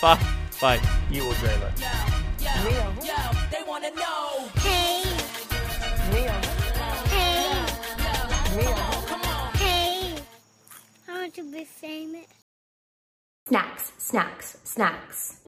Bye. bye, bye. You will dream it. They wanna know. Hey. Hey. Hey. I want to be famous. Snacks, snacks, snacks.